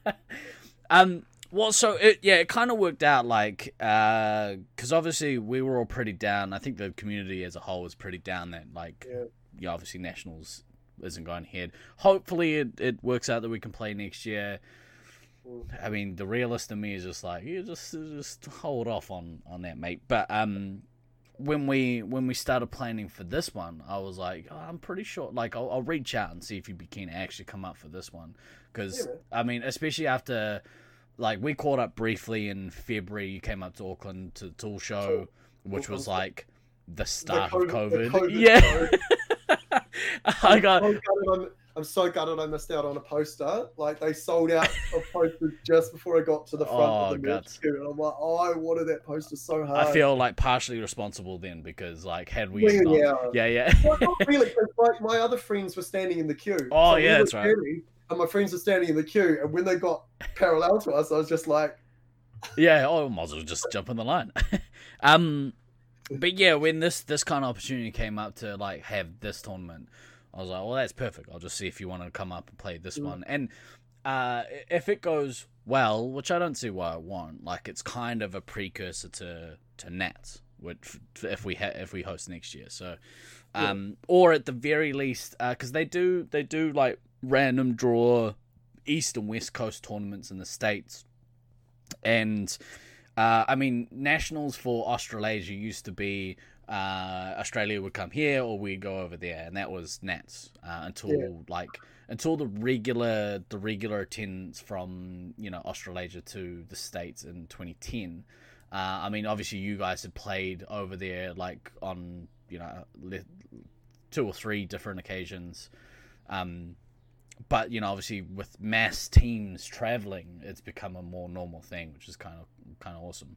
Yeah. um. Well, so it yeah, it kind of worked out like because obviously we were all pretty down. I think the community as a whole was pretty down that like Yeah. yeah, obviously nationals isn't going ahead. Hopefully it, it works out that we can play next year. I mean, the realist in me is just like you just just hold off on on that, mate. But um, when we when we started planning for this one, I was like, oh, I'm pretty sure. Like, I'll, I'll reach out and see if you'd be keen to actually come up for this one, because Yeah. I mean, especially after like we caught up briefly in February. You came up to Auckland to the Tool Show, which was like the start COVID- of COVID. COVID yeah. I got I'm so gutted I'm, I'm so gutted I missed out on a poster. Like they sold out of posters just before I got to the front Oh, of the merch queue, and I'm like, oh, I wanted that poster so hard. I feel like partially responsible then because like had we Well, not, yeah. yeah, yeah, Well, not really, 'cause, like my other friends were standing in the queue. Oh, we yeah, that's right. standing, And my friends were standing in the queue, and when they got parallel to us, I was just like, yeah, oh, might as well just jump on the line. um, but yeah, when this this kind of opportunity came up to like have this tournament, I was like, well, that's perfect. I'll just see if you want to come up and play this Mm. one. And uh, if it goes well, which I don't see why it won't, like it's kind of a precursor to to Nats, which if we ha- if we host next year. So, um, or at the very least, because they do they do like random draw East and West Coast tournaments in the states, and uh, I mean nationals for Australasia used to be uh, Australia would come here or we'd go over there, and that was Nats uh, until Yeah. like until the regular the regular attendance from you know Australasia to the states in 2010. Uh, I mean, obviously you guys had played over there like on you know two or three different occasions. Um, but you know, obviously, with mass teams traveling, it's become a more normal thing, which is kind of kind of awesome.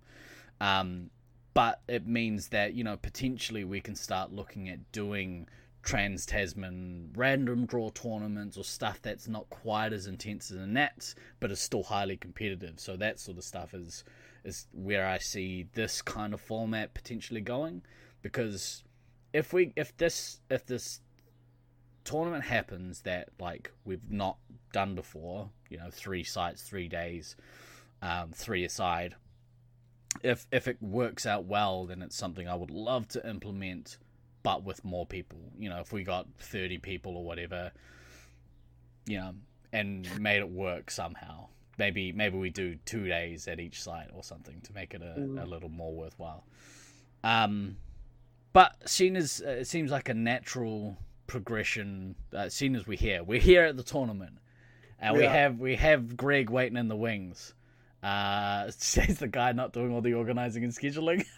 Um, but it means that you know potentially we can start looking at doing trans Tasman random draw tournaments or stuff that's not quite as intense as the Nats, but is still highly competitive. So that sort of stuff is is where I see this kind of format potentially going, because if we if this if this tournament happens that like we've not done before, you know, three sites, three days, um, three aside. If if it works out well, then it's something I would love to implement, but with more people. You know, if we got thirty people or whatever, you know, and made it work somehow. Maybe maybe we do two days at each site or something to make it a, Mm. a little more worthwhile. Um, but seeing as uh, it seems like a natural progression, uh, seeing as we're here, we're here at the tournament, and we have we have Greg waiting in the wings. Uh, says the guy not doing all the organizing and scheduling.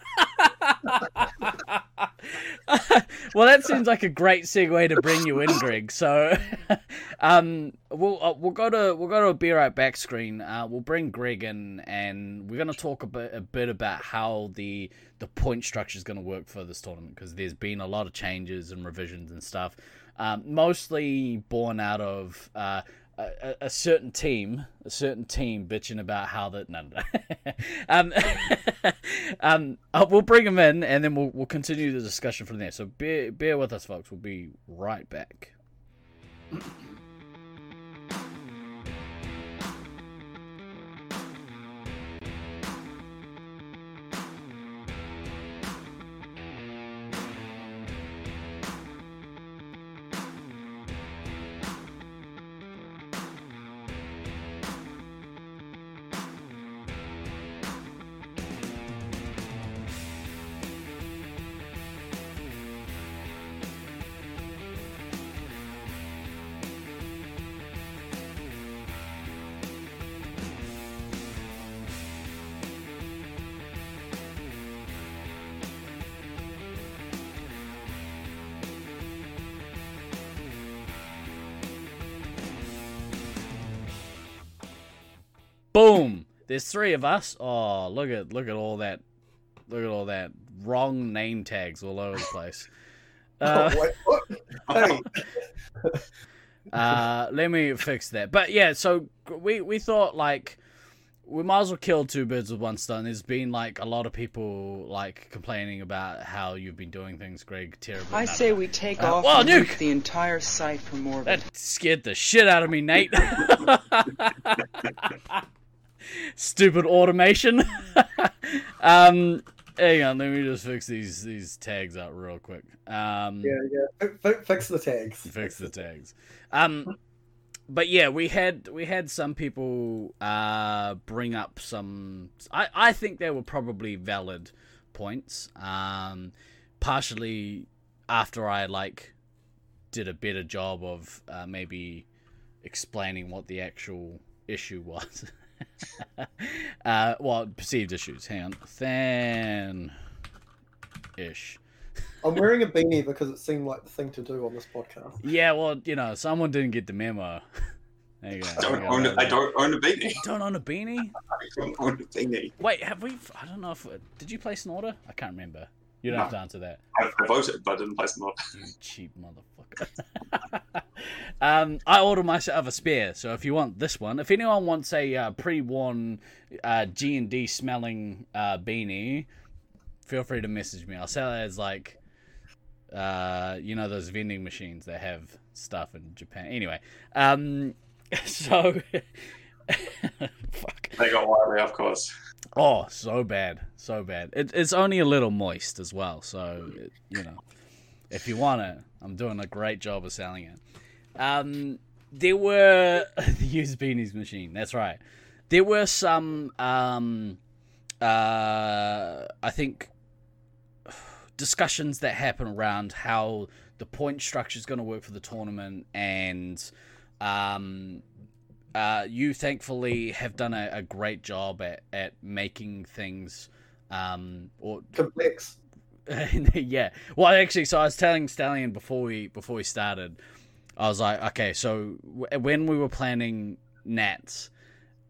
well, that seems like a great segue to bring you in, Greg. So, um, we'll uh, we'll go to we'll go to a be right back screen. Uh, we'll bring Greg in, and we're going to talk a bit a bit about how the the point structure is going to work for this tournament because there's been a lot of changes and revisions and stuff. Um, mostly born out of uh, a, a- certain team, a certain team bitching about how that. No, no. um, um, uh, we'll bring them in, and then we'll we'll continue the discussion from there. So bear bear with us, folks. We'll be right back. There's three of us. Oh, look at look at all that. Look at all that wrong name tags all over the place. Uh, oh, wait. Hey, uh, let me fix that. But yeah, so we we thought like we might as well kill two birds with one stone. There's been like a lot of people like complaining about how you've been doing things, Greg. Terribly. I No, say we take Uh, off well, and Nuke! nuke the entire site from orbit. That scared the shit out of me, Nate. Stupid automation. um, hang on, let me just fix these these tags up real quick. Um, yeah, yeah. Fi- Fix the tags. fix the tags. Um, but yeah, we had we had some people uh bring up some. I I think they were probably valid points. Um, partially after I like did a better job of uh, maybe explaining what the actual issue was. uh, well, perceived issues. Hang on, than ish. I'm wearing a beanie because it seemed like the thing to do on this podcast. Yeah, well, you know, someone didn't get the memo. There you go. I don't There own a, I don't own a beanie. You don't own a beanie? I don't own a beanie. Wait, have we? I don't know if did you place an order? I can't remember. You don't No. have to answer that. I, I voted, but I didn't place an order. You cheap motherfucker. um, I ordered myself a spare, so if you want this one, if anyone wants a uh, pre-worn uh, G and D smelling uh, beanie, feel free to message me. I'll sell it as like, uh, you know, those vending machines that have stuff in Japan. Anyway, um, so fuck. They got wiry, of course. Oh, so bad, so bad. It, it's only a little moist as well, so it, you know, if you want it, I'm doing a great job of selling it. Um, there were the used beanies machine. That's right. There were some, um, uh, I think, discussions that happen around how the point structure is going to work for the tournament, and um, uh, you thankfully have done a, a great job at, at making things um, or Complex. yeah. Well, actually, so I was telling Stallion before we before we started, I was like, okay, so w- when we were planning Nats,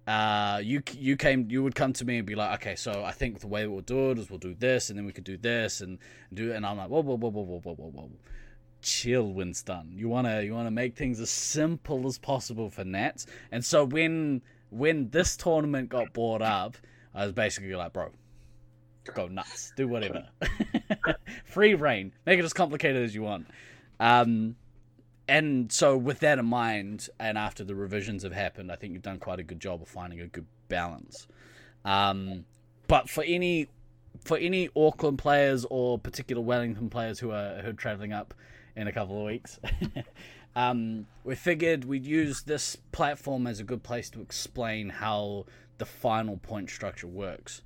uh, you you came, you would come to me and be like, okay, so I think the way we'll do it is we'll do this, and then we could do this, and do, and I'm like, whoa, whoa, whoa, whoa, whoa, whoa, whoa, whoa. Chill, Winston. You wanna you wanna make things as simple as possible for Nats, and so when when this tournament got brought up, I was basically like, bro, go nuts, do whatever, free reign, make it as complicated as you want. Um, and so with that in mind, and after the revisions have happened, I think you've done quite a good job of finding a good balance. Um, but for any for any Auckland players or particular Wellington players who are who are traveling up in a couple of weeks, um, we figured we'd use this platform as a good place to explain how the final point structure works.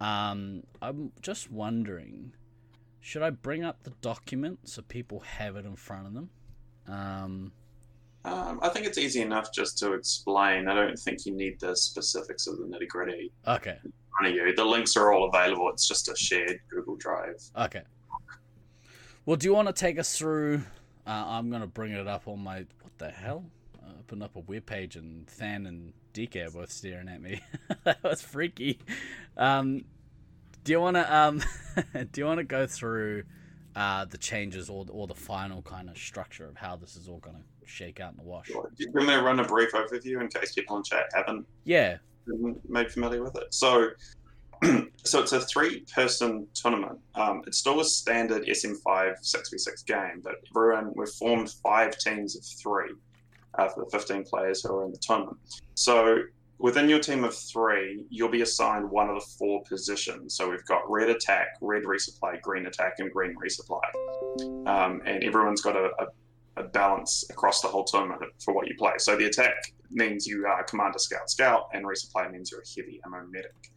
Um, I'm just wondering, should I bring up the document so people have it in front of them? Um, Um, I think it's easy enough just to explain. I don't think you need the specifics of the nitty gritty okay, in front of you. The links are all available. It's just a shared Google Drive. okay. Well, do you want to take us through? Uh, I'm gonna bring it up on my what the hell? Uh, open up a web page and Than and DK are both staring at me. that was freaky. Um, do you want to um, do you want to go through uh, the changes or or the final kind of structure of how this is all gonna shake out in the wash? Do you want me to run a brief overview in case people in chat haven't Yeah. made familiar with it? So, so it's a three-person tournament. Um, it's still a standard SM5 6v6 game, but everyone we've formed five teams of three uh, for the 15 players who are in the tournament. So within your team of three, you'll be assigned one of the four positions. So we've got red attack, red resupply, green attack, and green resupply. Um, and everyone's got a, a, a balance across the whole tournament for what you play. So the attack means you are commander, scout, scout, and resupply means you're a heavy ammo medic.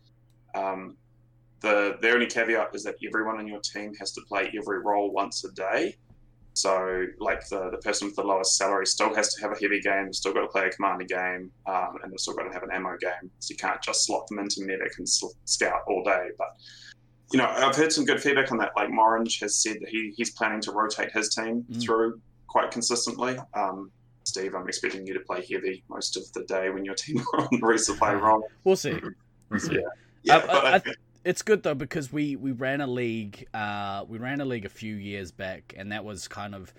Um, the the only caveat is that everyone on your team has to play every role once a day. So, like the, the person with the lowest salary still has to have a heavy game, still got to play a commander game, um, and they've still got to have an ammo game. So you can't just slot them into medic and sl- scout all day. But you know, I've heard some good feedback on that. Like Morange has said that he, he's planning to rotate his team Mm. through quite consistently. Um, Steve, I'm expecting you to play heavy most of the day when your team are on the resupply role. We'll see. We'll see. Yeah. Yeah, I- but I- I, I- think it's good though because we we ran a league uh we ran a league a few years back and that was kind of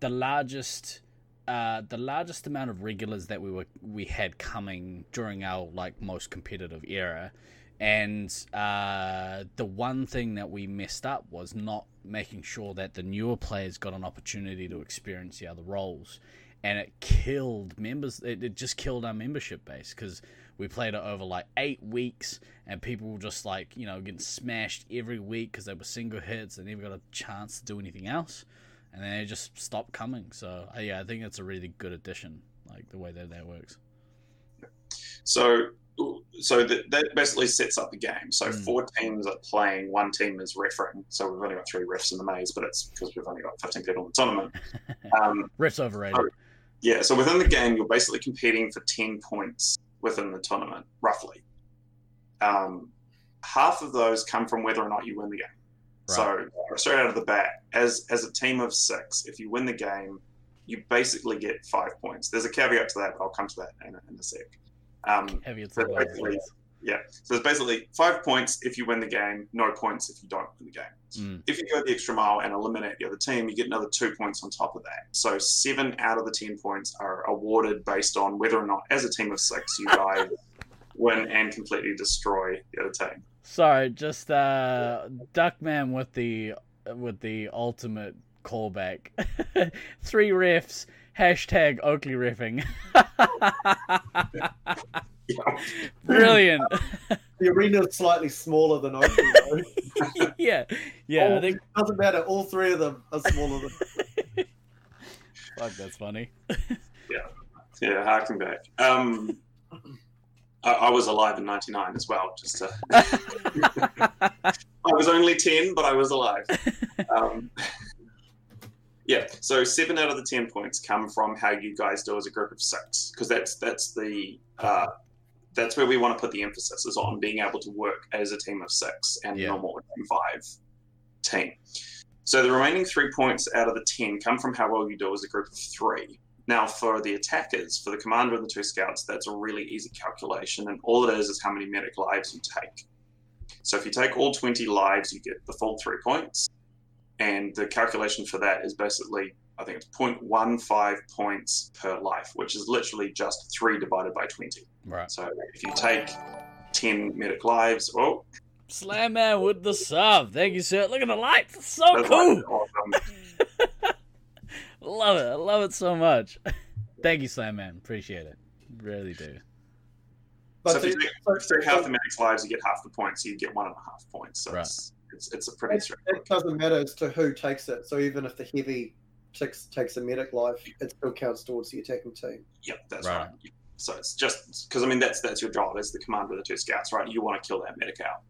the largest uh the largest amount of regulars that we were we had coming during our like most competitive era. And uh the one thing that we messed up was not making sure that the newer players got an opportunity to experience the other roles. And it killed members it, it just killed our membership base because we played it over like eight weeks and people were just like you know getting smashed every week because they were single hits and never got a chance to do anything else and then they just stopped coming so uh, yeah i think that's a really good addition like the way that that works So, so that, that basically sets up the game. So Mm. four teams are playing. One team is refereeing. So we've only got three refs in the maze, but it's because we've only got 15 people in the tournament. Um, riff's overrated Oh. yeah. So within the game, you're basically competing for 10 points within the tournament, roughly. Um, half of those come from whether or not you win the game. So straight out of the bat, as as a team of six, if you win the game, you basically get five points. There's a caveat to that, but I'll come to that in, a- in a sec. Um, it's but a lot of basically, points. Yeah. So it's basically five points if you win the game, no points if you don't win the game. Mm. If you go the extra mile and eliminate the other team, you get another two points on top of that. So seven out of the ten points are awarded based on whether or not, as a team of six, you guys win and completely destroy the other team. Sorry, just uh, Duckman with the with the ultimate callback. Three refs. Hashtag Oakleigh riffing. Brilliant. The arena is slightly smaller than Oakleigh, though. yeah, yeah. I All- think doesn't matter. All three of them are smaller than. fuck, that's funny. Yeah, yeah, harking back. Um, I, I was alive in '99 as well. Just to, I was only ten, but I was alive. Um, yeah, so seven out of the ten points come from how you guys do as a group of six, because that's that's the uh, that's where we want to put the emphasis is on being able to work as a team of six and Yeah. normal team five team. So the remaining three points out of the ten come from how well you do as a group of three. Now, for the attackers, for the commander and the two scouts, that's a really easy calculation, and all it is is how many medic lives you take. So if you take all 20 lives, you get the full three points. And the calculation for that is basically, I think it's 0.15 points per life, which is literally just 3 divided by 20. Right. So if you take 10 medic lives, oh, Slam man with the sub. Thank you, sir. Look at the lights. It's so that's cool. awesome. Love it. I love it so much. Thank you, Slam Man. Appreciate it. Really do. But so if you the- take, if you take half the medic's lives, you get half the points, so you get one and a half points. So Right. it's, it's, it's a pretty it, it doesn't matter as to who takes it. So even if the heavy takes takes a medic life, it still counts towards the attacking team. Yep, that's Right. right. So it's just because I mean that's that's your job as the commander of the two scouts, right? You want to kill that medic out.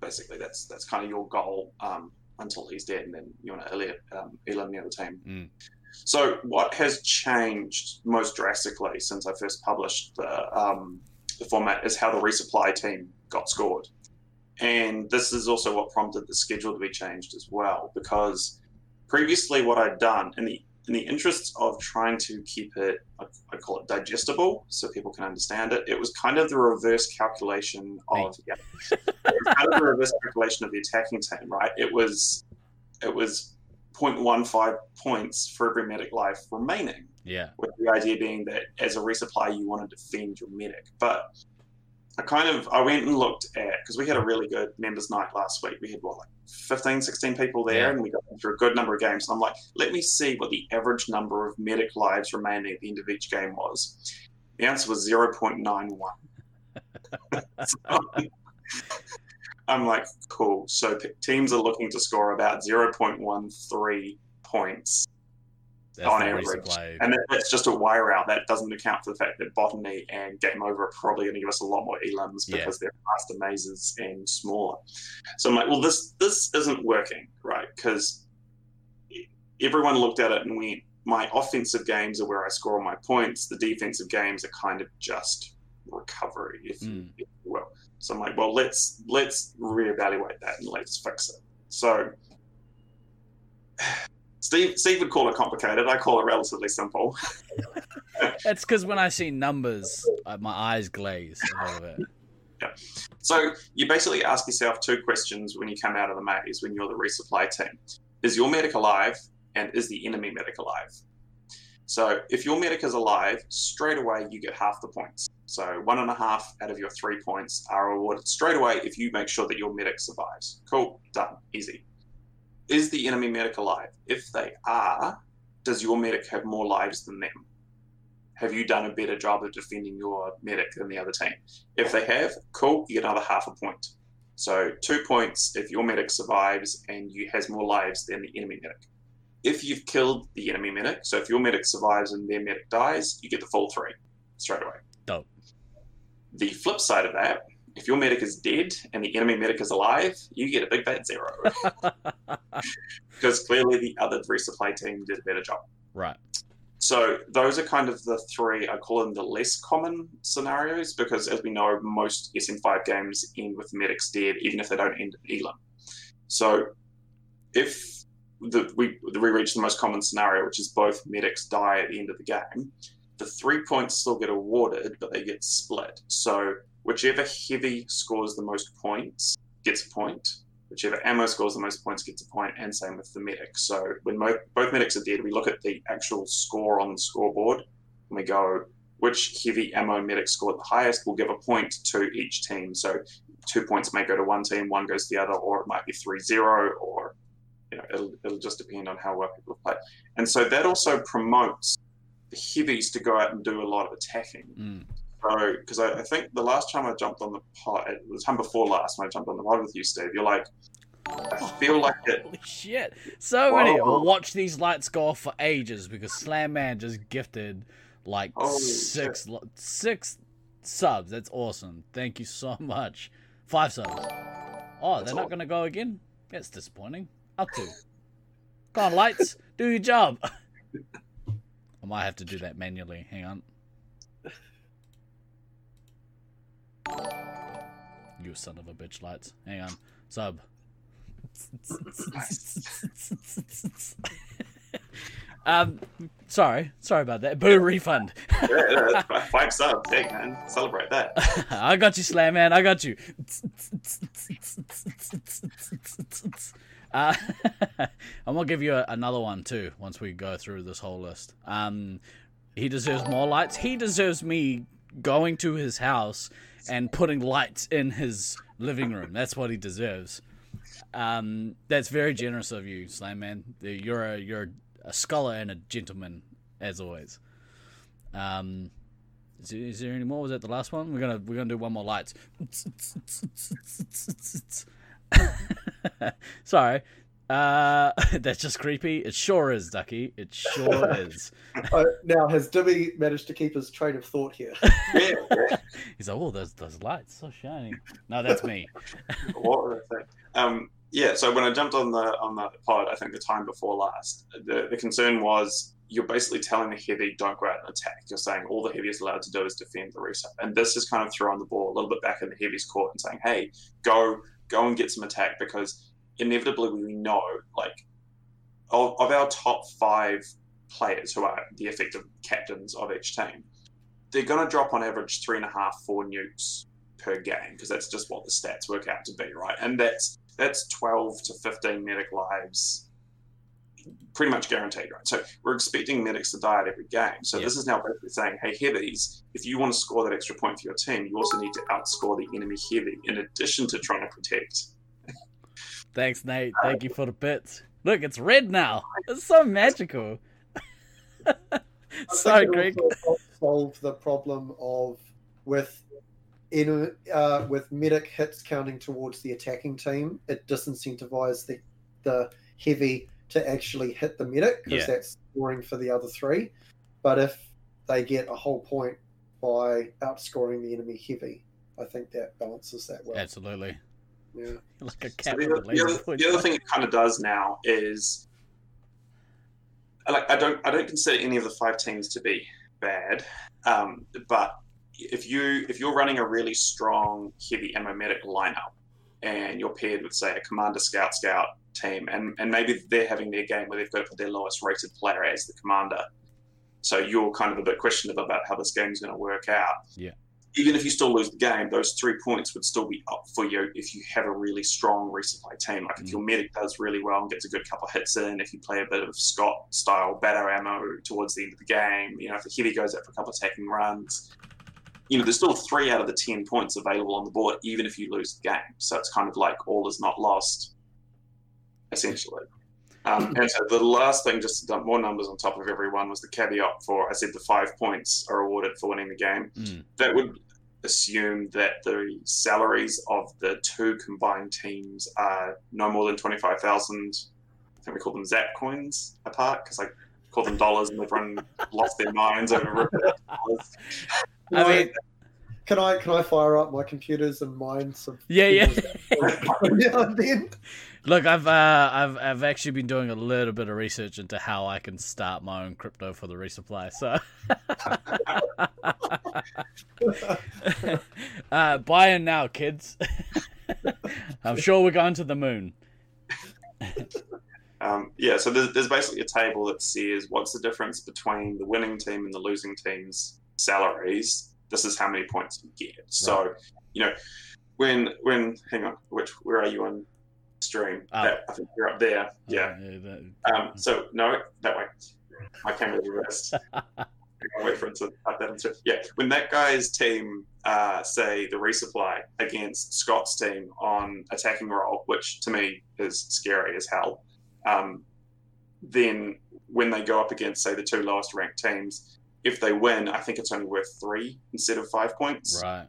Basically, that's that's kind of your goal um, until he's dead, and then you want to eliminate um, eliminate the team. Mm. So what has changed most drastically since I first published the um, the format is how the resupply team got scored, and this is also what prompted the schedule to be changed as well because previously what I'd done in the in the interests of trying to keep it, I, I call it digestible, so people can understand it. It was kind of the reverse calculation of yeah, kind of the reverse calculation of the attacking team, right? It was it was 0.15 points for every medic life remaining Yeah. with the idea being that as a resupply you want to defend your medic but i kind of i went and looked at because we had a really good members night last week. We had what like 15 16 people there Yeah. and we got through a good number of games. So i'm like let me see what the average number of medic lives remaining at the end of each game was. The answer was 0.91 So, i'm like cool. So teams are looking to score about 0.13 points That's On average. and that, that's just a wire out. That doesn't account for the fact that Botany and Game Over are probably going to give us a lot more elims Yeah. because they're faster mazes and smaller. So I'm like, well, this this isn't working, right? Because everyone looked at it and went, my offensive games are where I score all my points. The defensive games are kind of just recovery, if, Mm. if you will. So I'm like, well, let's let's reevaluate that and let's fix it. So. Steve, Steve would call it complicated. I call it relatively simple. That's because when I see numbers, my eyes glaze a little bit. So you basically ask yourself two questions when you come out of the maze when you're the resupply team. Is your medic alive and is the enemy medic alive? So if your medic is alive, straight away you get half the points. So one and a half out of your three points are awarded straight away if you make sure that your medic survives. Cool, done, easy. Is the enemy medic alive? If they are, does your medic have more lives than them? Have you done a better job of defending your medic than the other team? If they have, cool, you get another half a point. So two points if your medic survives and you has more lives than the enemy medic. If you've killed the enemy medic, so if your medic survives and their medic dies, you get the full three straight away. Dope. The flip side of that, if your medic is dead and the enemy medic is alive, you get a big fat zero. because clearly the other resupply team did a better job. right. So those are kind of the three I call them the less common scenarios because as we know, most SM5 games end with medics dead, even if they don't end in elim. So if the, we we reach the most common scenario, which is both medics die at the end of the game, the three points still get awarded, but they get split. So whichever heavy scores the most points gets a point. Whichever ammo scores the most points gets a point, and same with the medic. So when mo- both medics are dead, we look at the actual score on the scoreboard and we go, which heavy ammo medic scored the highest? We'll give a point to each team. So two points may go to one team, one goes to the other, or it might be 3 0, or you know, it'll, it'll just depend on how well people play. And so that also promotes the heavies to go out and do a lot of attacking. Mm. So, because I, I think the last time I jumped on the pod, the time before last when I jumped on the pod with you, Steve, you're like, I feel like it. Holy shit! So many. Whoa. We'll watch these lights go off for ages because Slam Man just gifted like Holy six six subs. That's awesome. Thank you so much. Five subs. Oh, That's they're not all. gonna go again. That's disappointing. Up to. Come on, lights. Do your job. I might have to do that manually. Hang on. You son of a bitch, lights. Hang on. Sub. um, sorry, sorry about that. Boo refund. Yeah, yeah, that's five subs. Hey, man, celebrate that. I got you, Slam Man. I got you. Uh, I'm gonna give you a, another one too. Once we go through this whole list, um, he deserves more lights. He deserves me going to his house and putting lights in his living room. That's what he deserves. Um, that's very generous of you, Slam Man. You're a you're a scholar and a gentleman, as always. Um, is there, is there any more? Was that the last one? We're gonna we're gonna do one more lights. Sorry, uh, that's just creepy. It sure is, Ducky. It sure is. Uh, now, has Dibby managed to keep his train of thought here? Yeah, yeah. He's like, oh, those those lights so shiny. No, that's me. what? Um, yeah, so when I jumped on the on the pod, I think the time before last, the, the concern was you're basically telling the heavy don't go out and attack. You're saying all the heavy is allowed to do is defend the reset, and this is kind of throwing the ball a little bit back in the heavy's court and saying, hey, go go and get some attack because inevitably we know like of, of our top five players who are the effective captains of each team, they're going to drop on average three and a half, four nukes per game because that's just what the stats work out to be, right? And that's that's 12 to 15 medic lives pretty much guaranteed, right? So we're expecting medics to die at every game. So Yeah. this is now basically saying, hey, heavies, if you want to score that extra point for your team, you also need to outscore the enemy heavy in addition to trying to protect. Thanks, Nate. Thank you for the bits. Look, it's red now. It's so magical. I Sorry, think Greg. it solve the problem of with in uh, with medic hits counting towards the attacking team, it disincentivizes the the heavy to actually hit the medic because Yeah. that's scoring for the other three. But if they get a whole point by outscoring the enemy heavy, I think that balances that well. Absolutely. Yeah. Like a So cat the, other, the, other, the other thing it kind of does now is like I don't I don't consider any of the five teams to be bad, um, but if you if you're running a really strong heavy ammo medic lineup and you're paired with say a commander scout scout team and and maybe they're having their game where they've got to put their lowest rated player as the commander, so you're kind of a bit questionable about how this game's going to work out. Yeah. Even if you still lose the game, those three points would still be up for you if you have a really strong resupply team. Like if Mm. your medic does really well and gets a good couple of hits in, if you play a bit of Scott style batter ammo towards the end of the game, you know, if the heavy goes out for a couple of attacking runs, you know, there's still three out of the ten points available on the board, even if you lose the game. So it's kind of like all is not lost, essentially. Um, and so the last thing, just to dump more numbers on top of everyone, was the caveat for I said the five points are awarded for winning the game. Mm. That would assume that the salaries of the two combined teams are no more than 25,000. I think we call them Zap coins apart because I call them dollars and everyone lost their minds over it. I mean, Can I can I fire up my computers and mine some? yeah, yeah. now and then? Look, I've uh, I've I've actually been doing a little bit of research into how I can start my own crypto for the resupply. So, uh, buy in now, kids. I'm sure we're going to the moon. Um, yeah, so there's, there's basically a table that says what's the difference between the winning team and the losing team's salaries. This is how many points you get. So, you know, when when hang on, which where are you on stream? Oh. That- I think you're up there. Yeah. Uh, that- Um, so no, that way. I can't really rest. Wait for it to type that into. Yeah, when that guy's team, uh, say the resupply against Scott's team on attacking roll, which to me is scary as hell. Um, then when they go up against say the two lowest ranked teams, if they win, I think it's only worth three instead of five points. right.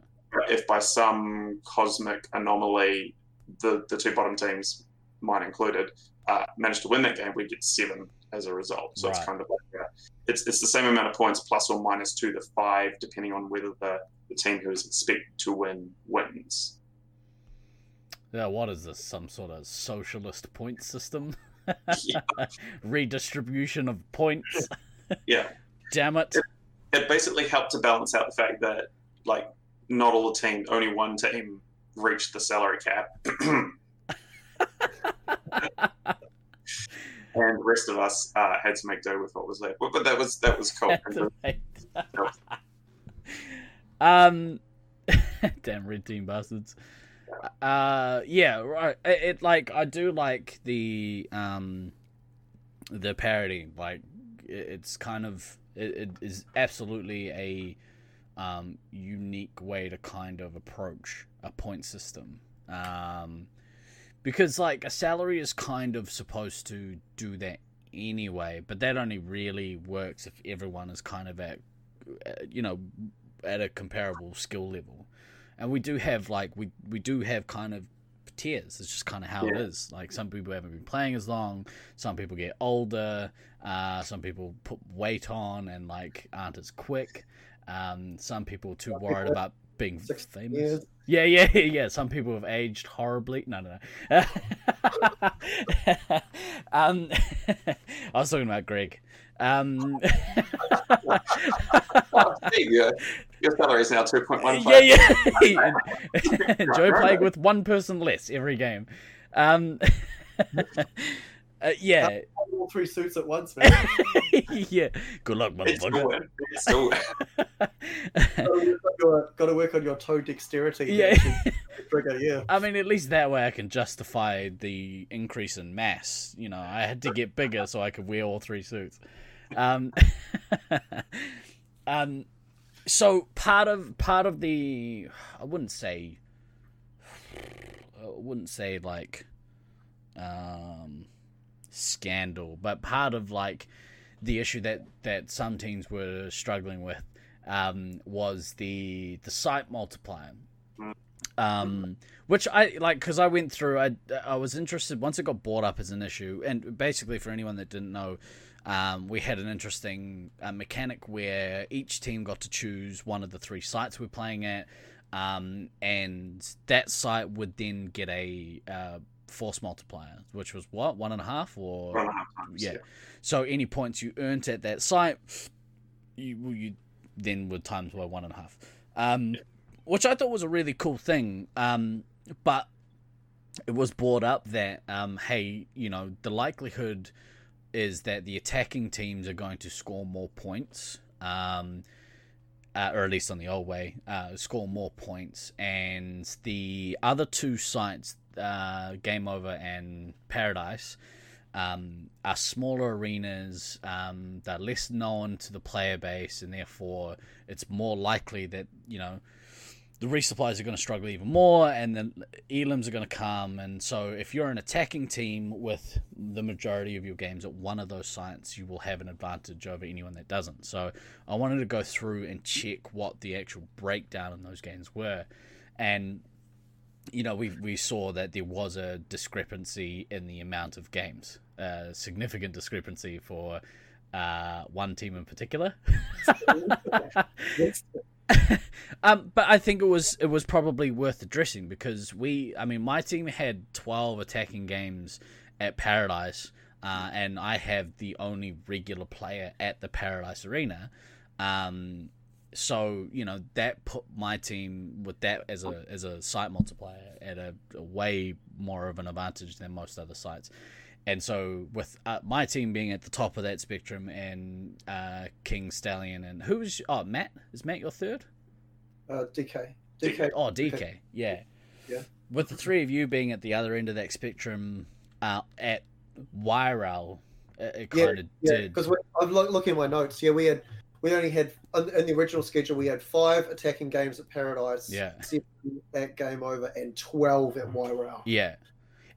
If by some cosmic anomaly the the two bottom teams, mine included, uh, manage to win that game, we get seven as a result. So Right. it's kind of like a, it's it's the same amount of points plus or two to the five, depending on whether the the team who is expected to win wins. Yeah, what is this? Some sort of socialist point system? Yeah. Redistribution of points? Yeah, Damn it. it basically helped to balance out the fact that like not all the team, only one team reached the salary cap. And the rest of us uh, had to make do with what was left, but, but that was that was cool. um, damn red team bastards. Uh, yeah, right. It, it like I do like the um, the parody. Like it, it's kind of it, it is absolutely a um unique way to kind of approach a point system. Um, because like a salary is kind of supposed to do that anyway, but that only really works if everyone is kind of at uh, you know at a comparable skill level. And we do have like we we do have kind of tiers. It's just kind of how it Yeah. is. Like some people haven't been playing as long. Some people get older. Uh, some people put weight on and like aren't as quick. Um, some people too worried about being famous. years. Yeah, yeah, yeah. Some people have aged horribly. No, no, no. um, I was talking about Greg. Um, your, your salary is now two point one yeah, yeah. Enjoy playing with one person less every game. Um, uh, yeah, All three suits at once, man. yeah. Good luck, It's motherfucker. it's still Got to work on your toe dexterity. Yeah. Trigger, yeah. I mean, at least that way I can justify the increase in mass. You know, I had to get bigger so I could wear all three suits. Um, um, so part of part of the, I wouldn't say, I wouldn't say like, um, scandal, but part of like the issue that that some teams were struggling with um, was the the site multiplier um, which I like because I went through. I I was interested once it got brought up as an issue, and basically for anyone that didn't know, um, we had an interesting uh, mechanic where each team got to choose one of the three sites we're playing at, um, and that site would then get a uh, force multiplier, which was what one and a half or one and a half times. yeah. So any points you earned at that site, you you then would times by one and a half. Um, which I thought was a really cool thing. Um, but it was brought up that um, hey, you know, the likelihood is that the attacking teams are going to score more points. Um, uh, or at least on the old way, uh, score more points, and the other two sites, uh, Game Over and Paradise, um, are smaller arenas. Um, they're less known to the player base, and therefore it's more likely that you know the resupplies are going to struggle even more, and then elims are going to come. And so, if you're an attacking team with the majority of your games at one of those sites, you will have an advantage over anyone that doesn't. So, I wanted to go through and check what the actual breakdown in those games were, and you know, we we saw that there was a discrepancy in the amount of games, a significant discrepancy for uh, one team in particular. Um, but I think it was it was probably worth addressing because we, I mean, my team had twelve attacking games at Paradise, uh, and I have the only regular player at the Paradise Arena. Um, so you know that put my team with that as a as a site multiplier at a, a way more of an advantage than most other sites. And so with uh, my team being at the top of that spectrum, and uh, King Stallion, and who was oh Matt? Is Matt your third? Uh, DK. DK. Oh, DK. Yeah. Yeah. With the three of you being at the other end of that spectrum, uh, at YRL, it, it Yeah, kind of Yeah, did. because I'm look, looking at my notes. Yeah, we had we only had in the original schedule we had five attacking games at Paradise, Yeah. seven at Game Over, and twelve at YRL. Yeah.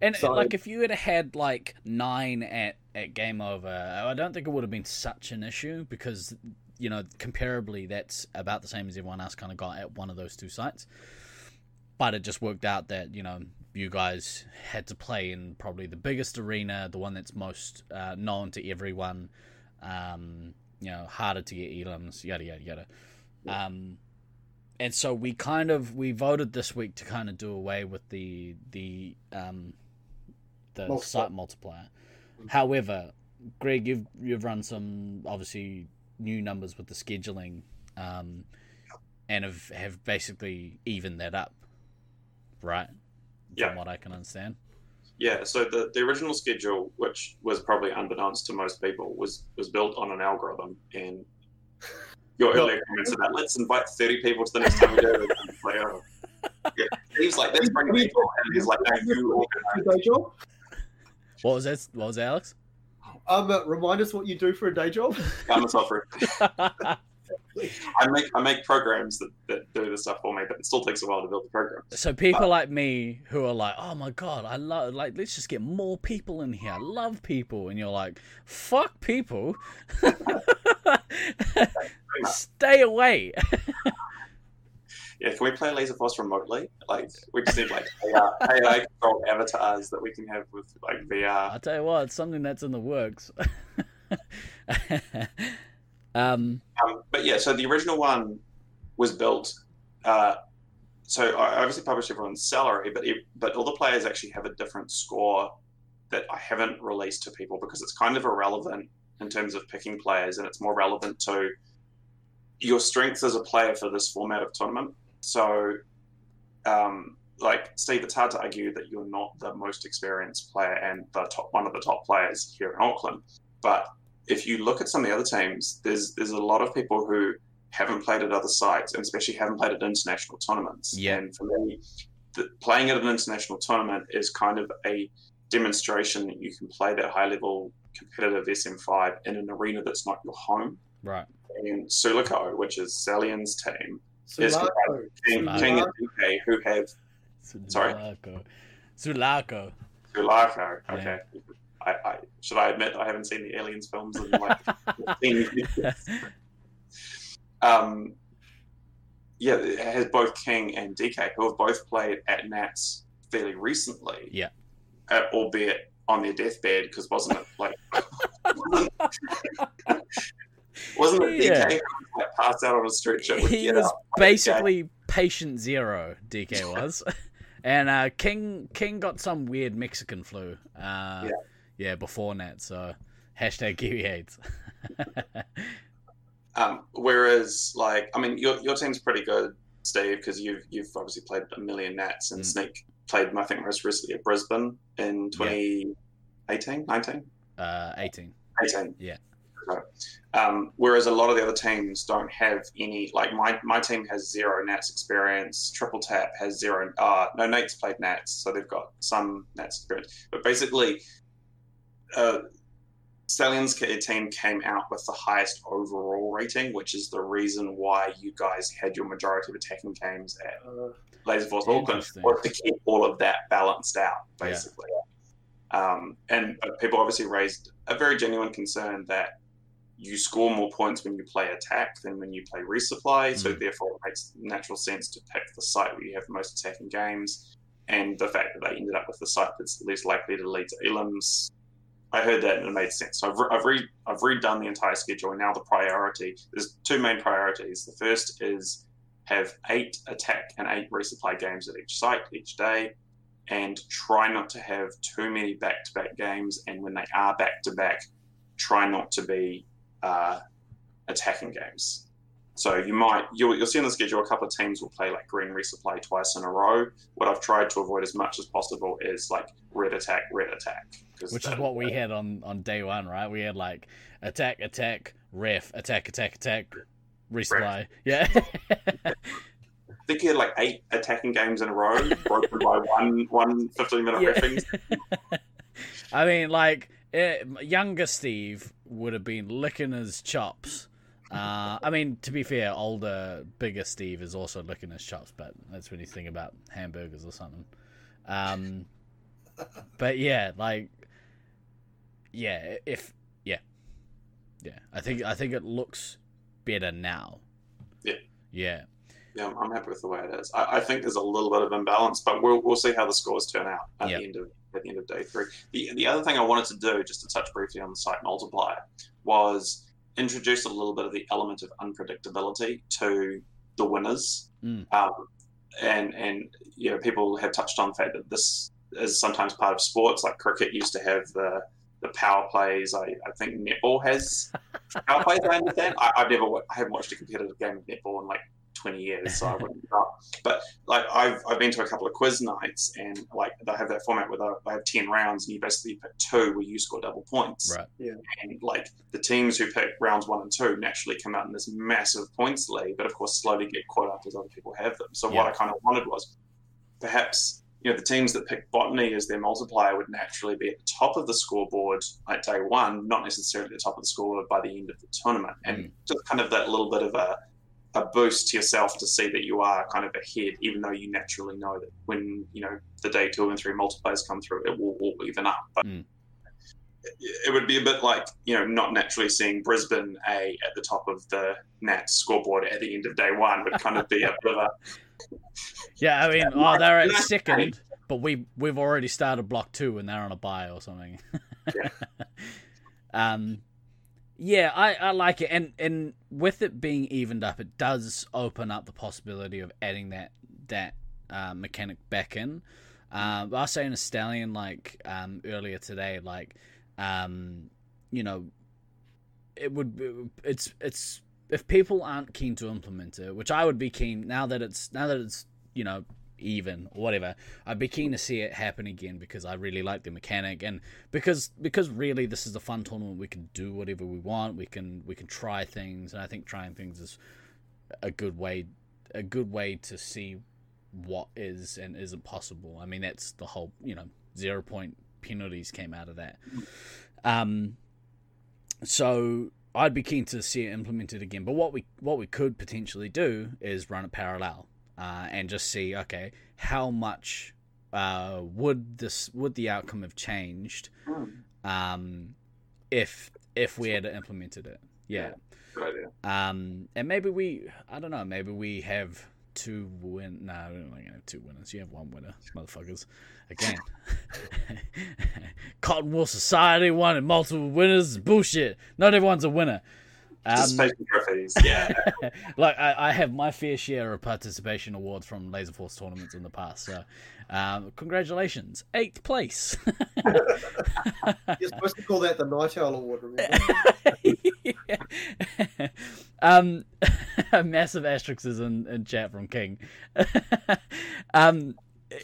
And So- like if you had had like nine at, at game over, I don't think it would have been such an issue because you know comparably that's about the same as everyone else kind of got at one of those two sites. But it just worked out that you know you guys had to play in probably the biggest arena, the one that's most uh, known to everyone. Um, you know, harder to get elims, yada yada yada. Um, and so we kind of we voted this week to kind of do away with the the um the Multiplier. site multiplier. However, Greg, you've you've run some obviously new numbers with the scheduling, um, and have have basically evened that up, right? Yeah. From what I can understand. Yeah, so the, the original schedule, which was probably unbeknownst to most people, was was built on an algorithm. And your earlier comments about let's invite thirty people to the next time we do it. and play over. Yeah, Steve's like, let's bring people, and he's like, no, you organize. Your day job. What was that? What was that, Alex? Um, uh, remind us what you do for a day job. I'm a software. I make I make programs that, that do this stuff for me, but it still takes a while to build the program. So people like me who are like, "Oh my god, I love like let's just get more people in here. I love people." And you're like, "Fuck people. Stay away." Yeah, can we play Laser Force remotely? Like, we just need like AR, AI controlled avatars that we can have with like VR. I'll tell you what, it's something that's in the works. um Um, but yeah, so the original one was built. Uh, so I obviously published everyone's salary, but it, but all the players actually have a different score that I haven't released to people because it's kind of irrelevant in terms of picking players, and it's more relevant to your strengths as a player for this format of tournament. So, um, like Steve, it's hard to argue that you're not the most experienced player and the top one of the top players here in Auckland, but if you look at some of the other teams, there's there's a lot of people who haven't played at other sites and especially haven't played at international tournaments. Yeah. And for me, the, playing at an international tournament is kind of a demonstration that you can play that high level competitive SM5 in an arena that's not your home. right. And Sulico, which is Stallion's team, Sulaco. King, Sulaco. King and DK, who have Sorry? Sulaco. Sulaco. Sulaco. Yeah. Okay. I, I should I admit I haven't seen the aliens films in like 15 years. um, yeah, it has both King and DK, who have both played at Nats fairly recently. Yeah. Uh, albeit on their deathbed, because wasn't it like wasn't it DK Yeah. who like, passed out on a stretcher? he get was up, basically patient zero. DK was, and uh, King King got some weird Mexican flu. Uh, Yeah. yeah. before that. So hashtag Kiwi AIDS. Um, whereas, like, I mean, your your team's pretty good, Steve, because you've you've obviously played a million Nats, and Mm. Sneak played, I think, most recently at Brisbane in 2018, 19, uh, Eighteen. 18. Yeah. So, um, whereas a lot of the other teams don't have any, like my, my team has zero Nats experience. Triple Tap has zero. Uh, no, Nate's played Nats, so they've got some Nats experience. But basically, uh, Stallion's team came out with the highest overall rating, which is the reason why you guys had your majority of attacking games at Uh, Laser Force Auckland, Interesting. was to keep all of that balanced out, Yeah. basically. Um, and but people obviously raised a very genuine concern that you score more points when you play attack than when you play resupply. So Mm. therefore, it makes natural sense to pick the site where you have the most attacking games. And the fact that they ended up with the site that's least likely to lead to elims, I heard that and it made sense. So I've, re- I've, re- I've redone the entire schedule. And now the priority there's two main priorities. The first is have eight attack and eight resupply games at each site each day, and try not to have too many back-to-back games. And when they are back-to-back, try not to be uh, attacking games. So you might you'll, you'll see on the schedule a couple of teams will play like green resupply twice in a row. What I've tried to avoid as much as possible is like red attack, red attack, 'cause Which is what we had on on day one, right? We had like attack, attack, ref, attack, attack, attack, resupply. Yeah. I think you had like eight attacking games in a row, broken by one one 15 minute Yeah. riffing. I mean, like eh, younger Steve would have been licking his chops. Uh, I mean, to be fair, older, bigger Steve is also licking his chops, but that's when he's thinking about hamburgers or something. Um, but yeah, like, yeah, if yeah, yeah, I think I think it looks better now. Yeah. Yeah. Yeah, I'm- I'm happy with the way it is. I, I think there's a little bit of imbalance, but we'll we'll see how the scores turn out at Yep. the end of at the end of day three. The the other thing I wanted to do, just to touch briefly on the site multiplier, was introduce a little bit of the element of unpredictability to the winners. Mm. Um, and and you know, people have touched on the fact that this is sometimes part of sports. Like cricket used to have the the power plays. I, I think netball has power plays. I understand. I, I've never I haven't watched a competitive game of netball in like 20 years, so I wouldn't know. But like I've, I've been to a couple of quiz nights, and like they have that format where they, they have 10 rounds, and you basically pick two where you score double points. Right. Yeah. And like the teams who pick rounds one and two naturally come out in this massive points lead, but of course slowly get caught up as other people have them. So what I kind of wanted was perhaps you know the teams that pick botany as their multiplier would naturally be at the top of the scoreboard at day one, not necessarily at the top of the scoreboard by the end of the tournament, and Mm. just kind of that little bit of a a boost to yourself to see that you are kind of ahead, even though you naturally know that when you know the day two and three multipliers come through, it will all even up. But Mm. it, would be a bit like you know not naturally seeing Brisbane A at the top of the Nats scoreboard at the end of day one would kind of be a bit of a Yeah, I mean, oh, they're at second, but we we've already started block two and they're on a bye or something. Yeah. um, yeah, I, I like it, and and with it being evened up, it does open up the possibility of adding that that uh, mechanic back in. Um, I was saying to Stallion like um, earlier today, like um, you know, it would it's it's if people aren't keen to implement it, which I would be keen now that it's now that it's you know even or whatever, I'd be keen to see it happen again because I really like the mechanic and because because really this is a fun tournament. We can do whatever we want. We can we can try things, and I think trying things is a good way a good way to see what is and isn't possible. I mean that's the whole you know zero point penalties came out of that. Um, so I'd be keen to see it implemented again. But what we what we could potentially do is run it parallel uh, and just see okay how much uh, would this would the outcome have changed um, if if we had implemented it. Yeah. Um, and maybe we, I don't know, maybe we have two win. No, we're not gonna have two winners. You have one winner, motherfuckers. Again, Cotton Wool Society won and multiple winners. Bullshit. Not everyone's a winner. Um, Participation trophies, yeah. like I, I have my fair share of participation awards from Laser Force tournaments in the past. So, um, congratulations, eighth place. You're supposed to call that the Night Owl Award, remember? um, massive asterisks in, in chat from King. um,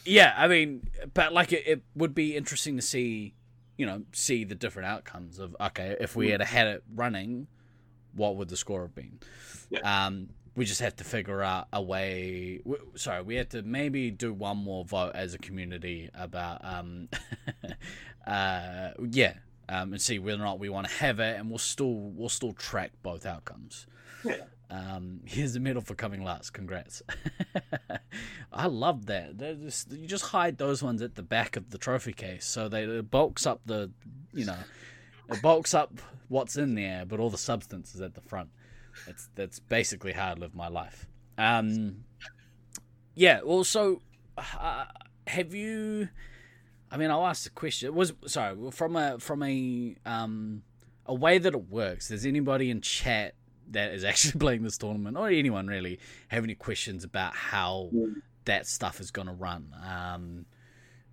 yeah, I mean, but like it, it would be interesting to see, you know, see the different outcomes of okay, if we had had it running, what would the score have been? Yeah. Um, we just have to figure out a way. w- Sorry, we had to maybe do one more vote as a community about, um, uh, yeah, um, and see whether or not we want to have it, and we'll still we'll still track both outcomes. Yeah. Um, here's the medal for coming last. Congrats. I love that. Just, you just hide those ones at the back of the trophy case, so they it bulks up the, you know, it bulks up what's in there, but all the substance is at the front. That's that's basically how I live my life. Um, yeah. Well, so uh, have you? I mean, I'll ask the question. It was sorry from a from a um a way that it works. Does anybody in chat that is actually playing this tournament, or anyone really, have any questions about how that stuff is going to run? Um,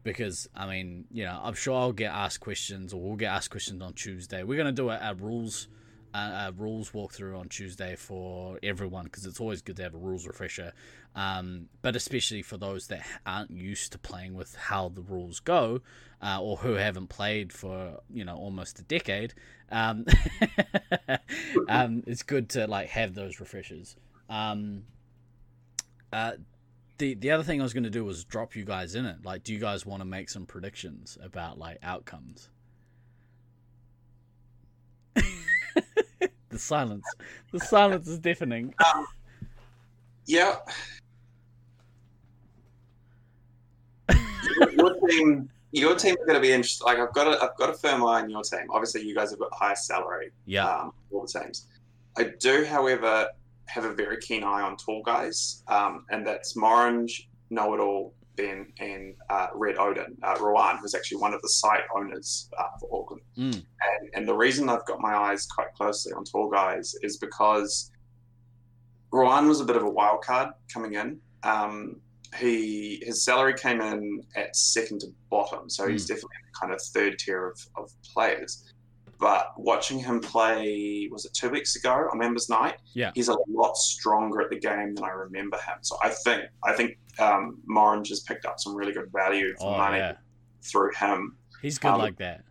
because I mean, you know, I'm sure I'll get asked questions, or we'll get asked questions on Tuesday. We're going to do a, a rules a, a rules walkthrough on Tuesday for everyone because it's always good to have a rules refresher. Um, but especially for those that aren't used to playing with how the rules go, uh, or who haven't played for you know almost a decade, um, um, it's good to like have those refreshers. Um, uh, the the other thing I was going to do was drop you guys in it. Like, do you guys want to make some predictions about like outcomes? the silence, the silence is deafening. Yeah. your, team, your team is going to be interesting. Like I've got a, I've got a firm eye on your team. Obviously, you guys have got the highest salary. Yeah, Um, all the teams. I do, however, have a very keen eye on tall guys, um, and that's Morange, Know It All, Ben, and uh, Red Odin. Uh, Rowan, who's actually one of the site owners uh, for Auckland. Mm. And, and the reason I've got my eyes quite closely on tall guys is because Rowan was a bit of a wild card coming in. Um, he his salary came in at second to bottom, so he's definitely kind of third tier of, of players. But watching him play, was it two weeks ago on Members Night? Yeah. he's a lot stronger at the game than I remember him. So I think I think um, Morange has picked up some really good value for oh money yeah, through him. he's good Um, like that.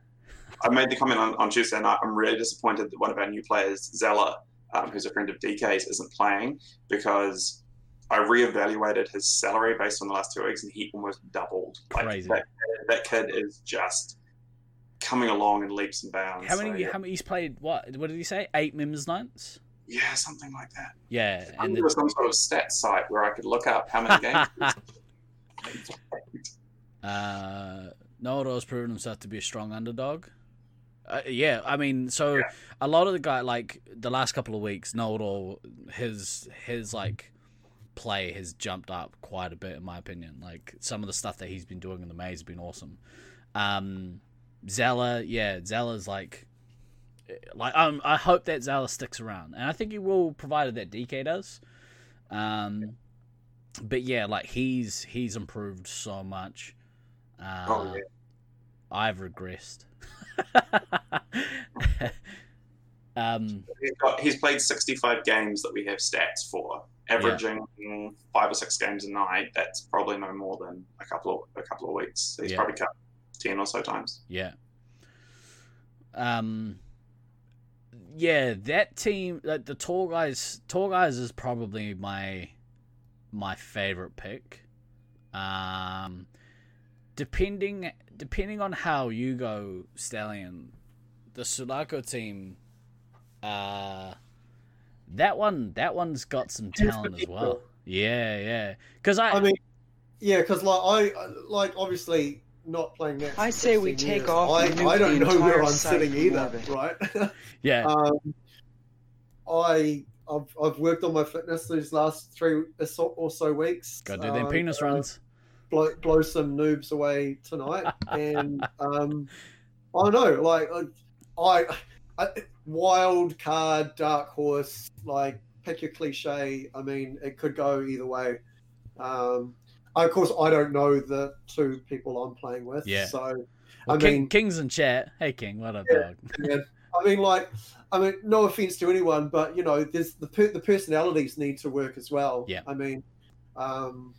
I made the comment on, on Tuesday night. I'm really disappointed that one of our new players, Zella, um, who's a friend of DK's, isn't playing because I reevaluated his salary based on the last two weeks and he almost doubled. Crazy. That, that kid is just coming along in leaps and bounds. How many? So, How many? He's played what? What did he say? Eight members nights. yeah, something like that. Yeah, I and there was some sort of stat site where I could look up how many games. Uh, Naruto's proven himself to be a strong underdog. Uh, yeah, I mean, so Yeah. a lot of the guy, like the last couple of weeks, Naruto, his his like play has jumped up quite a bit, in my opinion. Like some of the stuff that he's been doing in the maze has been awesome. Um, Zella, yeah, Zella's like, like um, I hope that Zella sticks around, and I think he will, provided that DK does. Um, but yeah, like he's he's improved so much. Uh, Oh, yeah. I've regressed. um, He's, got, he's played 65 games that we have stats for, averaging five or six games a night. That's probably no more than a couple of a couple of weeks. He's Yeah. probably cut 10 or so times. yeah. Um, yeah, that team, like the tall guys, tall guys is probably my my favorite pick. Um, depending depending on how you go, Stallion, the Sulaco team, uh, that one that one's got some talent as well. Yeah, yeah. Because I, I mean, yeah, because like I like obviously not playing that. I say we take years, off I, and I don't know where I'm sitting either, right? yeah, um, I I've, I've worked on my fitness these last three or so, weeks. Gotta go do them Um, penis uh, runs. blow, blow some noobs away tonight, and um, I don't know, like I, I, wild card, dark horse, like pick your cliche. I mean, it could go either way. Um, of course, I don't know the two people I'm playing with, Yeah. so Well, I King, mean- King's in chat. Hey, King, what up, Yeah. dog? yeah, I mean, like, I mean, no offense to anyone, but you know, there's the per- the personalities need to work as well. Yeah. I mean, um,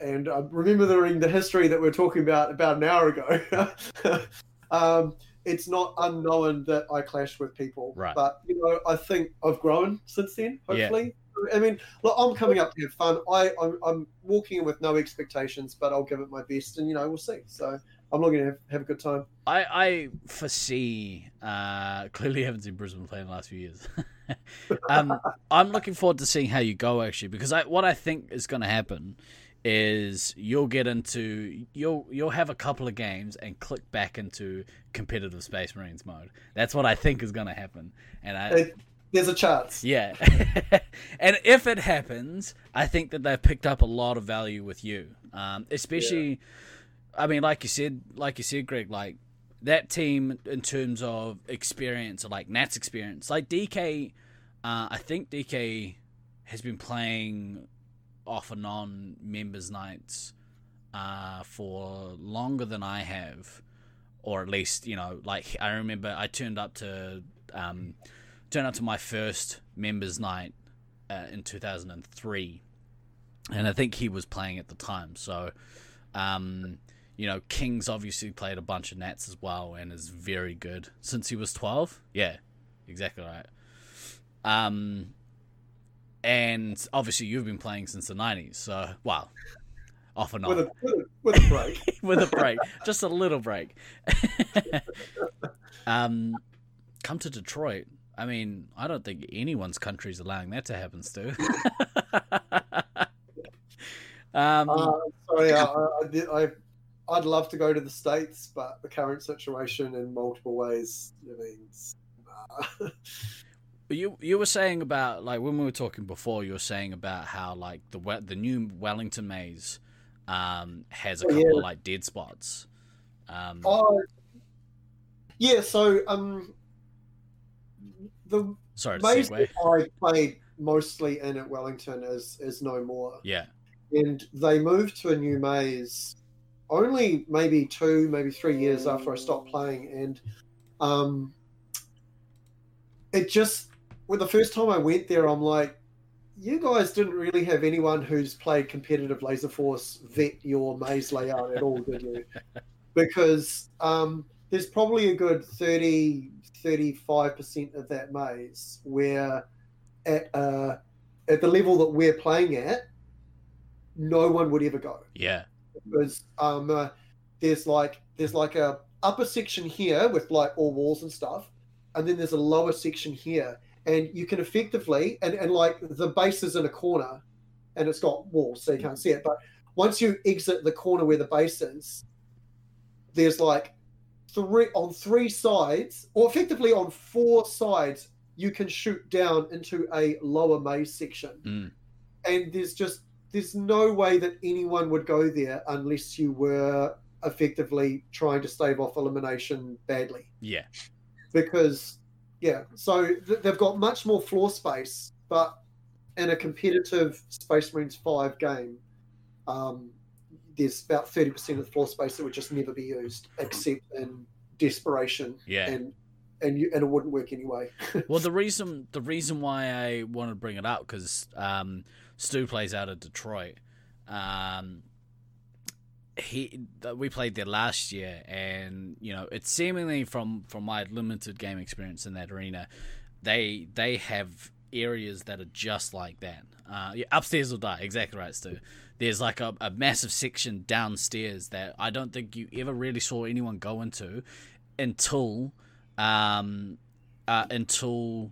and I'm remembering the history that we are talking about about an hour ago. um, it's not unknown that I clash with people, Right. But you know, I think I've grown since then. Yeah. Hopefully. I mean, look, I'm coming up to have fun. I, I'm, I'm walking in with no expectations, but I'll give it my best, and you know, we'll see. So I'm looking to have, have a good time. I, I foresee. Uh, clearly, haven't seen Brisbane play in the last few years. um, I'm looking forward to seeing how you go actually, because I what I think is going to happen is you'll get into you'll you'll have a couple of games and click back into competitive Space Marines mode. That's what I think is going to happen, and I. It- There's a chance. Yeah. and if it happens, I think that they've picked up a lot of value with you. Um, especially, I mean, like you said, like you said, Greg, like that team in terms of experience, or like Nat's experience, like DK, uh, I think DK has been playing off and on members nights uh, for longer than I have, or at least you know, like I remember I turned up to um, turned up to my first members night uh, in 2003, and I think he was playing at the time. So, um, you know, King's obviously played a bunch of Nats as well and is very good since he was 12. Yeah, exactly right. Um, and obviously you've been playing since the 90s, so well, off and on with a, with a, with a break. with a break, just a little break. um, come to Detroit. I mean, I don't think anyone's country is allowing that to happen, Stu. um, Uh, sorry, I, I, I, I'd love to go to the states, but the current situation in multiple ways means. nah. you you were saying about like when we were talking before, you were saying about how like the the new Wellington maze um, has a Oh, couple yeah. of like dead spots. Um, oh, yeah. So, um, the sorry to maze segue. I played mostly in at Wellington is is no more. Yeah, and they moved to a new maze only maybe two, maybe three years after I stopped playing, and um, it just when the first time I went there, I'm like, you guys didn't really have anyone who's played competitive Laser Force vet your maze layout at all, did you? Because um, there's probably a good 30, 35% of that maze where at uh, at the level that we're playing at, no one would ever go yeah, because um, uh, there's like there's like a upper section here with like all walls and stuff, and then there's a lower section here, and you can effectively and and like the base is in a corner, and it's got walls so you can't see it. But once you exit the corner where the base is, there's like three on three sides, or effectively on four sides, you can shoot down into a lower maze section. Mm, and there's just there's no way that anyone would go there unless you were effectively trying to stave off elimination badly. Yeah, because yeah so th- they've got much more floor space but in a competitive space marines 5 game um, there's about 30% of the floor space that would just never be used except in desperation yeah. and and you and it wouldn't work anyway Well, the reason the reason why I wanted to bring it up because um, Stu plays out of Detroit. Um, he we played there last year, and you know it's seemingly from from my limited game experience in that arena, they they have areas that are just like that. Uh, yeah, upstairs will die. Exactly right, Stu. There's like a, a massive section downstairs that I don't think you ever really saw anyone go into until um, uh, until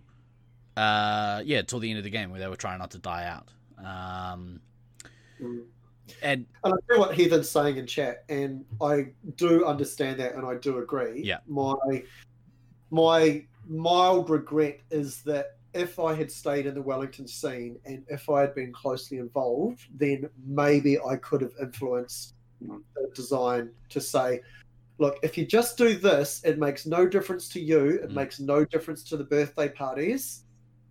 uh, yeah, until the end of the game where they were trying not to die out. Um, Mm. and And I know what Heathen's saying in chat, and I do understand that, and I do agree. Yeah. My my mild regret is that if I had stayed in the Wellington scene and if I had been closely involved, then maybe I could have influenced Mm. the design to say, look, if you just do this, it makes no difference to you. It Mm. makes no difference to the birthday parties,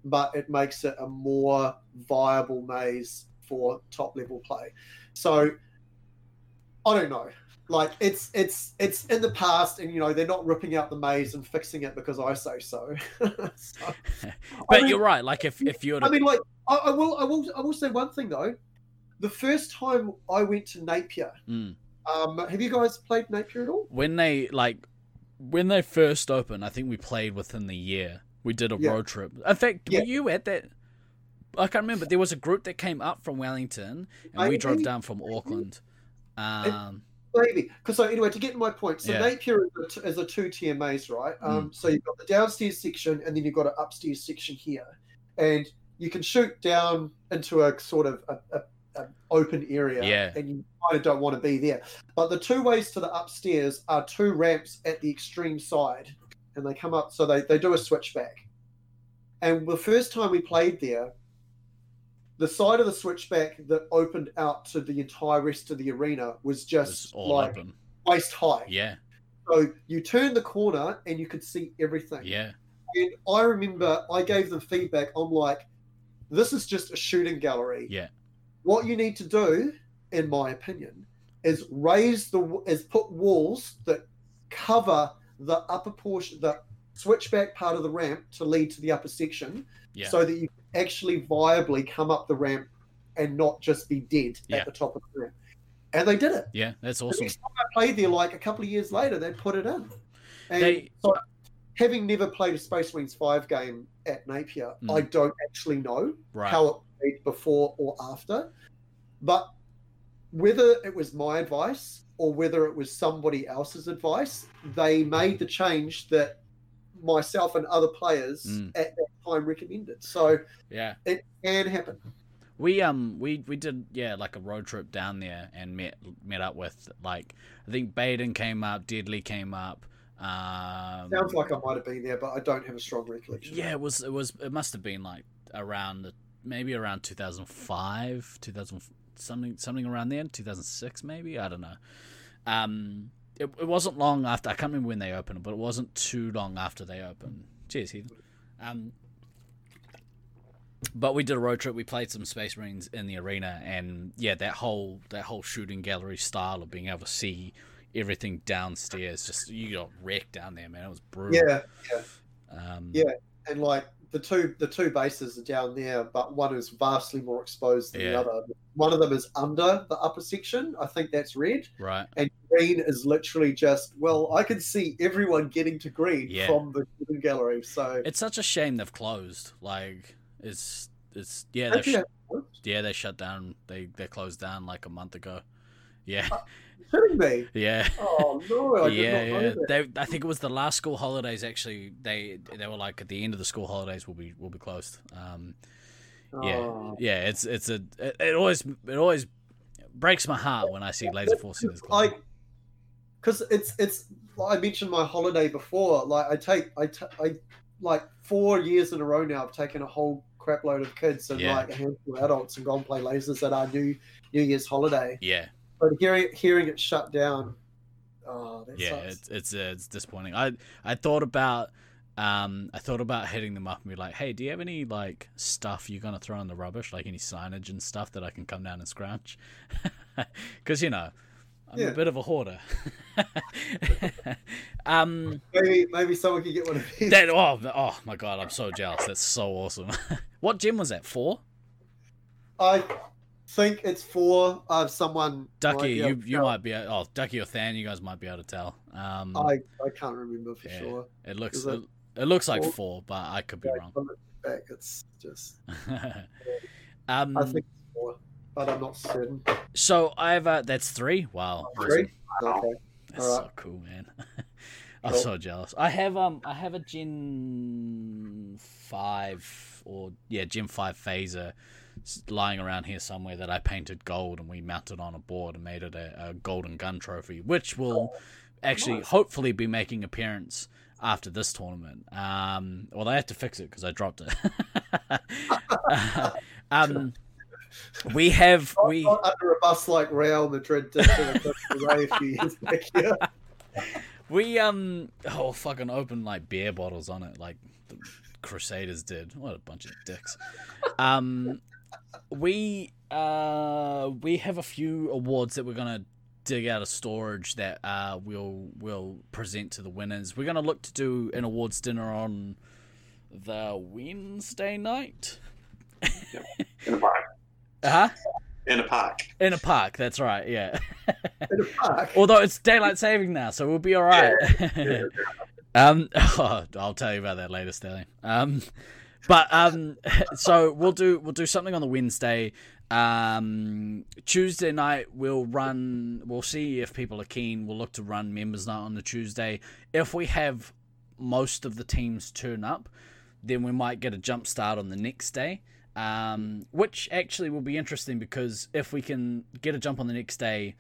but it makes it a more viable maze for top level play. So I don't know. Like it's it's it's in the past, and you know they're not ripping out the maze and fixing it because I say so. So, but mean- you're right. Like if if you're I mean, like I, I will I will I will say one thing though. The first time I went to Napier, Mm. um, have you guys played Napier at all? when they like when they first opened, I think we played within the year. We did a Yeah. road trip. In fact, Yeah. were you at that? I can't remember. There was a group that came up from Wellington, and we drove down from Auckland. Um, Maybe. Because so anyway, to get my point, so Yeah. Napier is a, t- is a two tier maze, right? Um, So you've got the downstairs section, and then you've got an upstairs section here, and you can shoot down into a sort of a, a, a open area, Yeah. and you kind of don't want to be there. But the two ways to the upstairs are two ramps at the extreme side, and they come up. So they they do a switchback. And the first time we played there, the side of the switchback that opened out to the entire rest of the arena was just like open. waist high. Yeah, So you turn the corner and you could see everything. yeah, And I remember I gave them feedback. I'm like, this is just a shooting gallery. yeah, What you need to do, in my opinion, is raise the is put walls that cover the upper portion, the switchback part of the ramp to lead to the upper section, Yeah. so that you actually viably come up the ramp and not just be dead Yeah. at the top of the ramp. And they did it. yeah, that's The awesome. next time I played there, like a couple of years later, they put it in. And They- so, having never played a Space Marines 5 game at Napier, Mm. I don't actually know Right. how it played before or after. But whether it was my advice or whether it was somebody else's advice, they made the change that myself and other players Mm. at that time recommended. So Yeah. it can happen. We um we we did yeah like a road trip down there and met met up with like I think Baden came up, Deadly came up. Um, Sounds like I might have been there, but I don't have a strong recollection. yeah, it was it was it must have been like around the maybe around 2005, 2000 something something around then, 2006 maybe I don't know. Um, it, it wasn't long after I can't remember when they opened, but it wasn't too long after they opened. Cheers, Heath. Um, but we did a road trip. We played some Space Marines in the arena, and yeah, that whole that whole shooting gallery style of being able to see everything downstairs, just you got wrecked down there, man. It was brutal. Yeah, Um, Yeah. and like the two the two bases are down there, but one is vastly more exposed than Yeah. the other. One of them is under the upper section. I think that's red, Right. and green is literally just well, I can see everyone getting to green Yeah. from the gallery. So It's such a shame they've closed. Like it's it's yeah they've sh- yeah they shut down. They they closed down like a month ago. Yeah. you're kidding me? Yeah. Oh no, I yeah, yeah. that. They, I think it was the last school holidays. Actually, they they were like at the end of the school holidays will be will be closed. Um, yeah, Oh. yeah. It's it's a it, it always it always breaks my heart when I see laser force units close. like because it's it's I mentioned my holiday before. Like I take I I like four years in a row now. I've taken a whole crap load of kids and Yeah. like a handful of adults and gone play lasers at our new New Year's holiday. Yeah, But hearing hearing it shut down, oh, that yeah. sucks. It's it's uh, it's disappointing. I I thought about. Um, I thought about hitting them up and be like, "Hey, do you have any like stuff you're gonna throw in the rubbish, like any signage and stuff that I can come down and scratch?" Because you know, I'm Yeah. a bit of a hoarder. um, maybe maybe someone could get one of these. That oh oh my god, I'm so jealous. That's so awesome. what gen was that for? I think it's for uh, someone. Ducky, you you tell. might be oh Ducky or Than, you guys might be able to tell. Um, I I can't remember for Yeah. sure. it looks it it, it looks like four? four, but I could be Yeah, wrong. from the back, it's just. um, I think it's four, but I'm not certain. so I have uh, that's three. Wow, Three? Wow. Okay. That's Alright. so cool, man. I'm Cool. so jealous. I have um I have a Gen five or yeah Gen five phaser lying around here somewhere that I painted gold and we mounted on a board and made it a, a golden gun trophy, which will actually nice. hopefully be making appearance after this tournament. Um, well, they had to fix it because I dropped it. um, we have we. Not under a bus like Real Madrid did to the Copa del Rey a few years back here. We um oh fucking open like beer bottles on it like the Crusaders did. What a bunch of dicks. Um we uh we have a few awards that we're gonna dig out of storage that uh we'll we'll present to the winners. We're gonna look to do an awards dinner on the Wednesday night. in a park. Uh-huh. In a park. In a park, that's right, yeah. In a park. Although it's daylight saving now, so we'll be all right. um, oh, I'll tell you about that later, Stelly. Um, but um, so we'll do we'll do something on the Wednesday. Um, Tuesday night we'll run. We'll see if people are keen. We'll look to run members night on the Tuesday. If we have most of the teams turn up, then we might get a jump start on the next day. Um, which actually will be interesting because if we can get a jump on the next day,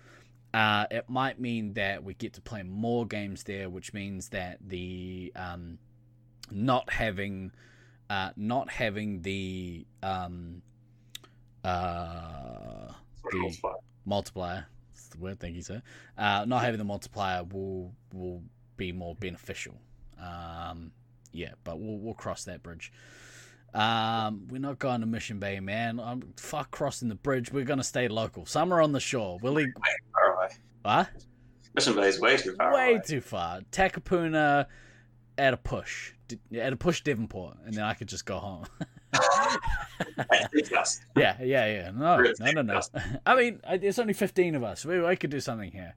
uh, it might mean that we get to play more games there, which means that the um, not having uh, not having the um, uh, the Multiplier. multiplier. That's the word. Thank you, sir. Uh, not having the multiplier will will be more beneficial. Um, yeah, but we'll we'll cross that bridge. Um, we're not going to Mission Bay, man. I'm fuck crossing the bridge. We're gonna stay local. Somewhere on the shore. Willie, Far away. what? Mission Bay is way too far Way away. too far. Takapuna, at a push, at a push Devonport, and then I could just go home. Yeah, yeah, yeah. No, no, no, no. I mean, there's only 15 of us. We, I could do something here.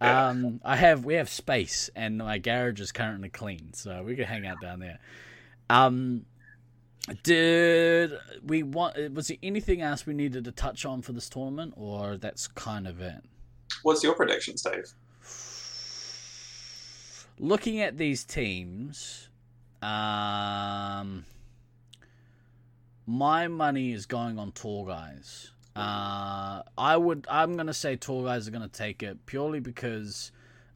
Yeah. Um, I have we have space, and my garage is currently clean, so we could hang out down there. Um, did we want? Was there anything else we needed to touch on for this tournament, or that's kind of it? What's your prediction, Steve? Looking at these teams, um, my money is going on tall guys. Uh, I would. I'm gonna say tall guys are gonna take it purely because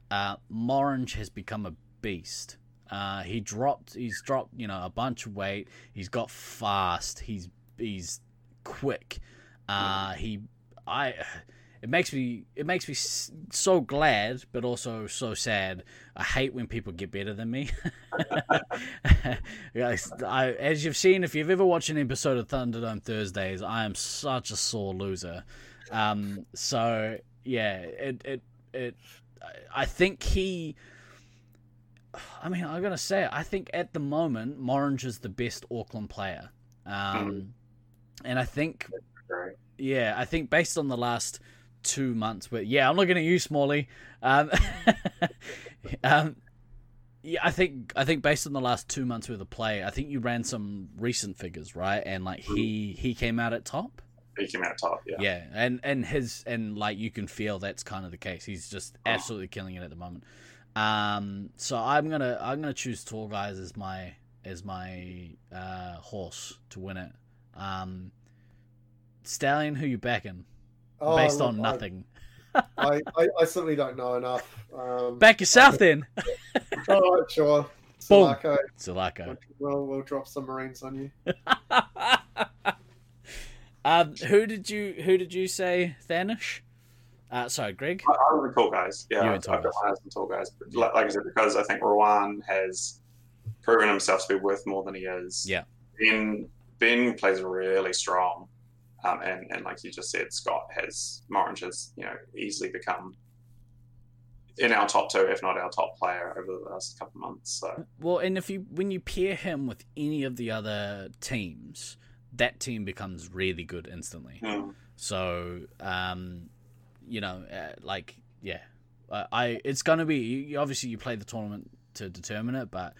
uh, Morange has become a beast. Uh, he dropped. He's dropped. You know, a bunch of weight. He's got fast. He's he's quick. Uh, he. I. It makes me. It makes me so glad, but also so sad. I hate when people get better than me. Guys, I, as you've seen, if you've ever watched an episode of Thunderdome Thursdays, I am such a sore loser. Um, so yeah, it it it. I- I think he. I mean, I'm gonna say, it, I think at the moment, Morange is the best Auckland player, um, and I think yeah, I think based on the last two months, but yeah, I'm looking at you, Smalley. Um, um, yeah, I think I think based on the last two months worth of play, I think you ran some recent figures, right? And like he he came out at top. He came out top. Yeah. Yeah, and and his and like you can feel that's kind of the case. He's just absolutely killing it at the moment. Um, so I'm gonna I'm gonna choose tall guys as my as my uh, horse to win it. Um, Stallion, who you backing? Oh, Based on I- nothing. I, I, I certainly don't know enough. Um, Back yourself then. all right, sure. Boom. Sulaco, Sulaco. we'll, we'll drop some Marines on you. um, who did you who did you say Thanish? Uh, sorry, Greg. I, I would tall guys. Yeah, You I've, and tall I've got guys. one tall guys. But like, like I said, because I think Rowan has proven himself to be worth more than he is. Yeah. Ben Ben plays really strong, um, and and like you just said, Scott has Morange has you know easily become in our top two, if not our top player over the last couple of months. So Well, and if you when you pair him with any of the other teams, that team becomes really good instantly. mm, So, um, you know, uh, like yeah, I, I it's gonna be you, obviously you play the tournament to determine it, but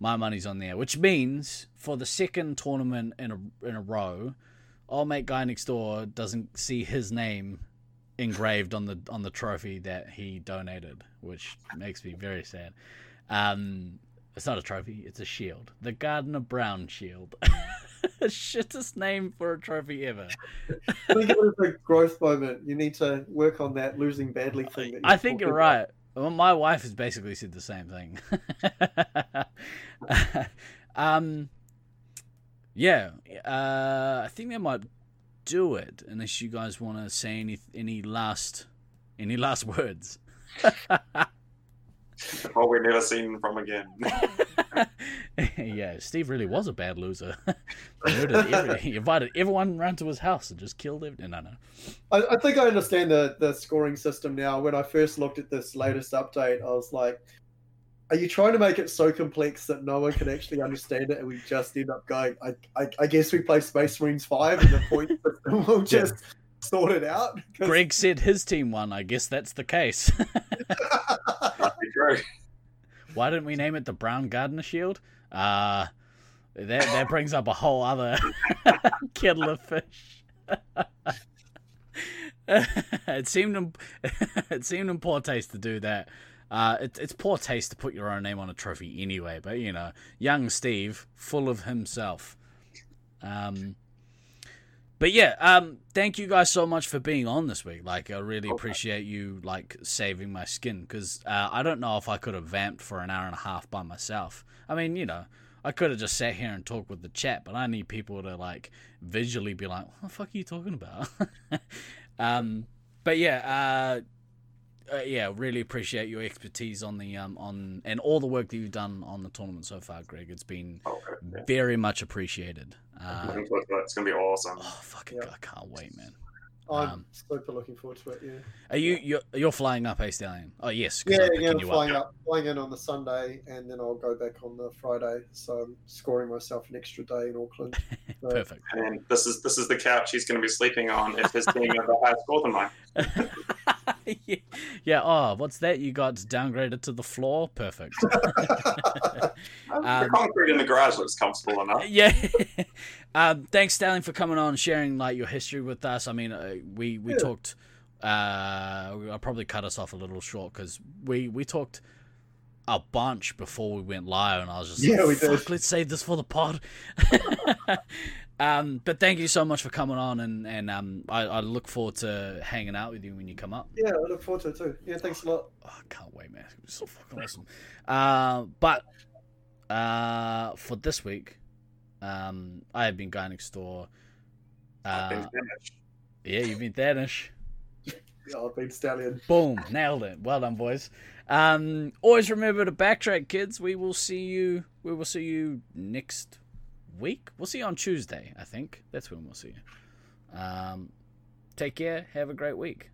my money's on there, which means for the second tournament in a in a row, old mate guy next door doesn't see his name engraved on the on the trophy that he donated, which makes me very sad. Um, it's not a trophy; it's a shield, the Gardner Brown Shield. Shittest name for a trophy ever. I think it was a growth moment. You need to work on that losing badly thing. I think you're right. Well, my wife has basically said the same thing. um, yeah, uh, I think that might do it. Unless you guys want to say any any last any last words. well, we've never seen from again. yeah, Steve really was a bad loser. Murdered every, he invited everyone round to his house and just killed everyone. No, no. I, I think I understand the, the scoring system now. When I first looked at this latest update, I was like, are you trying to make it so complex that no one can actually understand it and we just end up going, I, I, I guess we play Space Marines 5 and the point system will just sort it out? 'Cause- Greg said his team won. I guess that's the case. Why didn't we name it the Brown gardener Shield? Uh that that brings up a whole other kettle of fish. it seemed in, it seemed in poor taste to do that. Uh, it, it's poor taste to put your own name on a trophy anyway, but you know, young Steve, full of himself. Um, but yeah, um, thank you guys so much for being on this week. Like, I really appreciate you like saving my skin because uh, I don't know if I could have vamped for an hour and a half by myself. I mean, you know, I could have just sat here and talked with the chat, but I need people to like visually be like, "What the fuck are you talking about?" um, but yeah, uh, uh, yeah, really appreciate your expertise on the um on and all the work that you've done on the tournament so far, Greg. It's been Oh, okay. Yeah. very much appreciated. Uh, Looking forward to it. It's gonna be awesome. oh fucking Yeah. god, I can't wait, man. I'm Um, super looking forward to it. Yeah. Are you you're, you're flying up, hey Stallion? Oh yes. Yeah, yeah. I'm flying up. up, flying in on the Sunday, and then I'll go back on the Friday. So I'm scoring myself an extra day in Auckland. So, Perfect. And this is this is the couch he's going to be sleeping on if his team have a higher score than mine. yeah. yeah. Oh, what's that? You got downgraded to the floor. Perfect. Um, concrete in the garage looks comfortable enough. yeah. um, thanks, Stallion, for coming on and sharing like your history with us. I mean, uh, we we Yeah. talked. Uh, I'll probably cut us off a little short because we we talked a bunch before we went live, and I was just Yeah, like, we did. "Fuck, let's save this for the pod." Um, but thank you so much for coming on, and and um, I, I look forward to hanging out with you when you come up. yeah, I look forward to it too. Yeah, thanks a lot. Oh, I can't wait, man. It's so fucking awesome. Uh, but uh, for this week, um, I have been guy next door. I've been Uh, yeah, you've been Danish. Yeah, I've been stallion. Boom, nailed it. Well done, boys. Um, always remember to backtrack, kids. We will see you. We will see you next week. We'll see you on Tuesday. I think that's when we'll see you. Um, take care. Have a great week.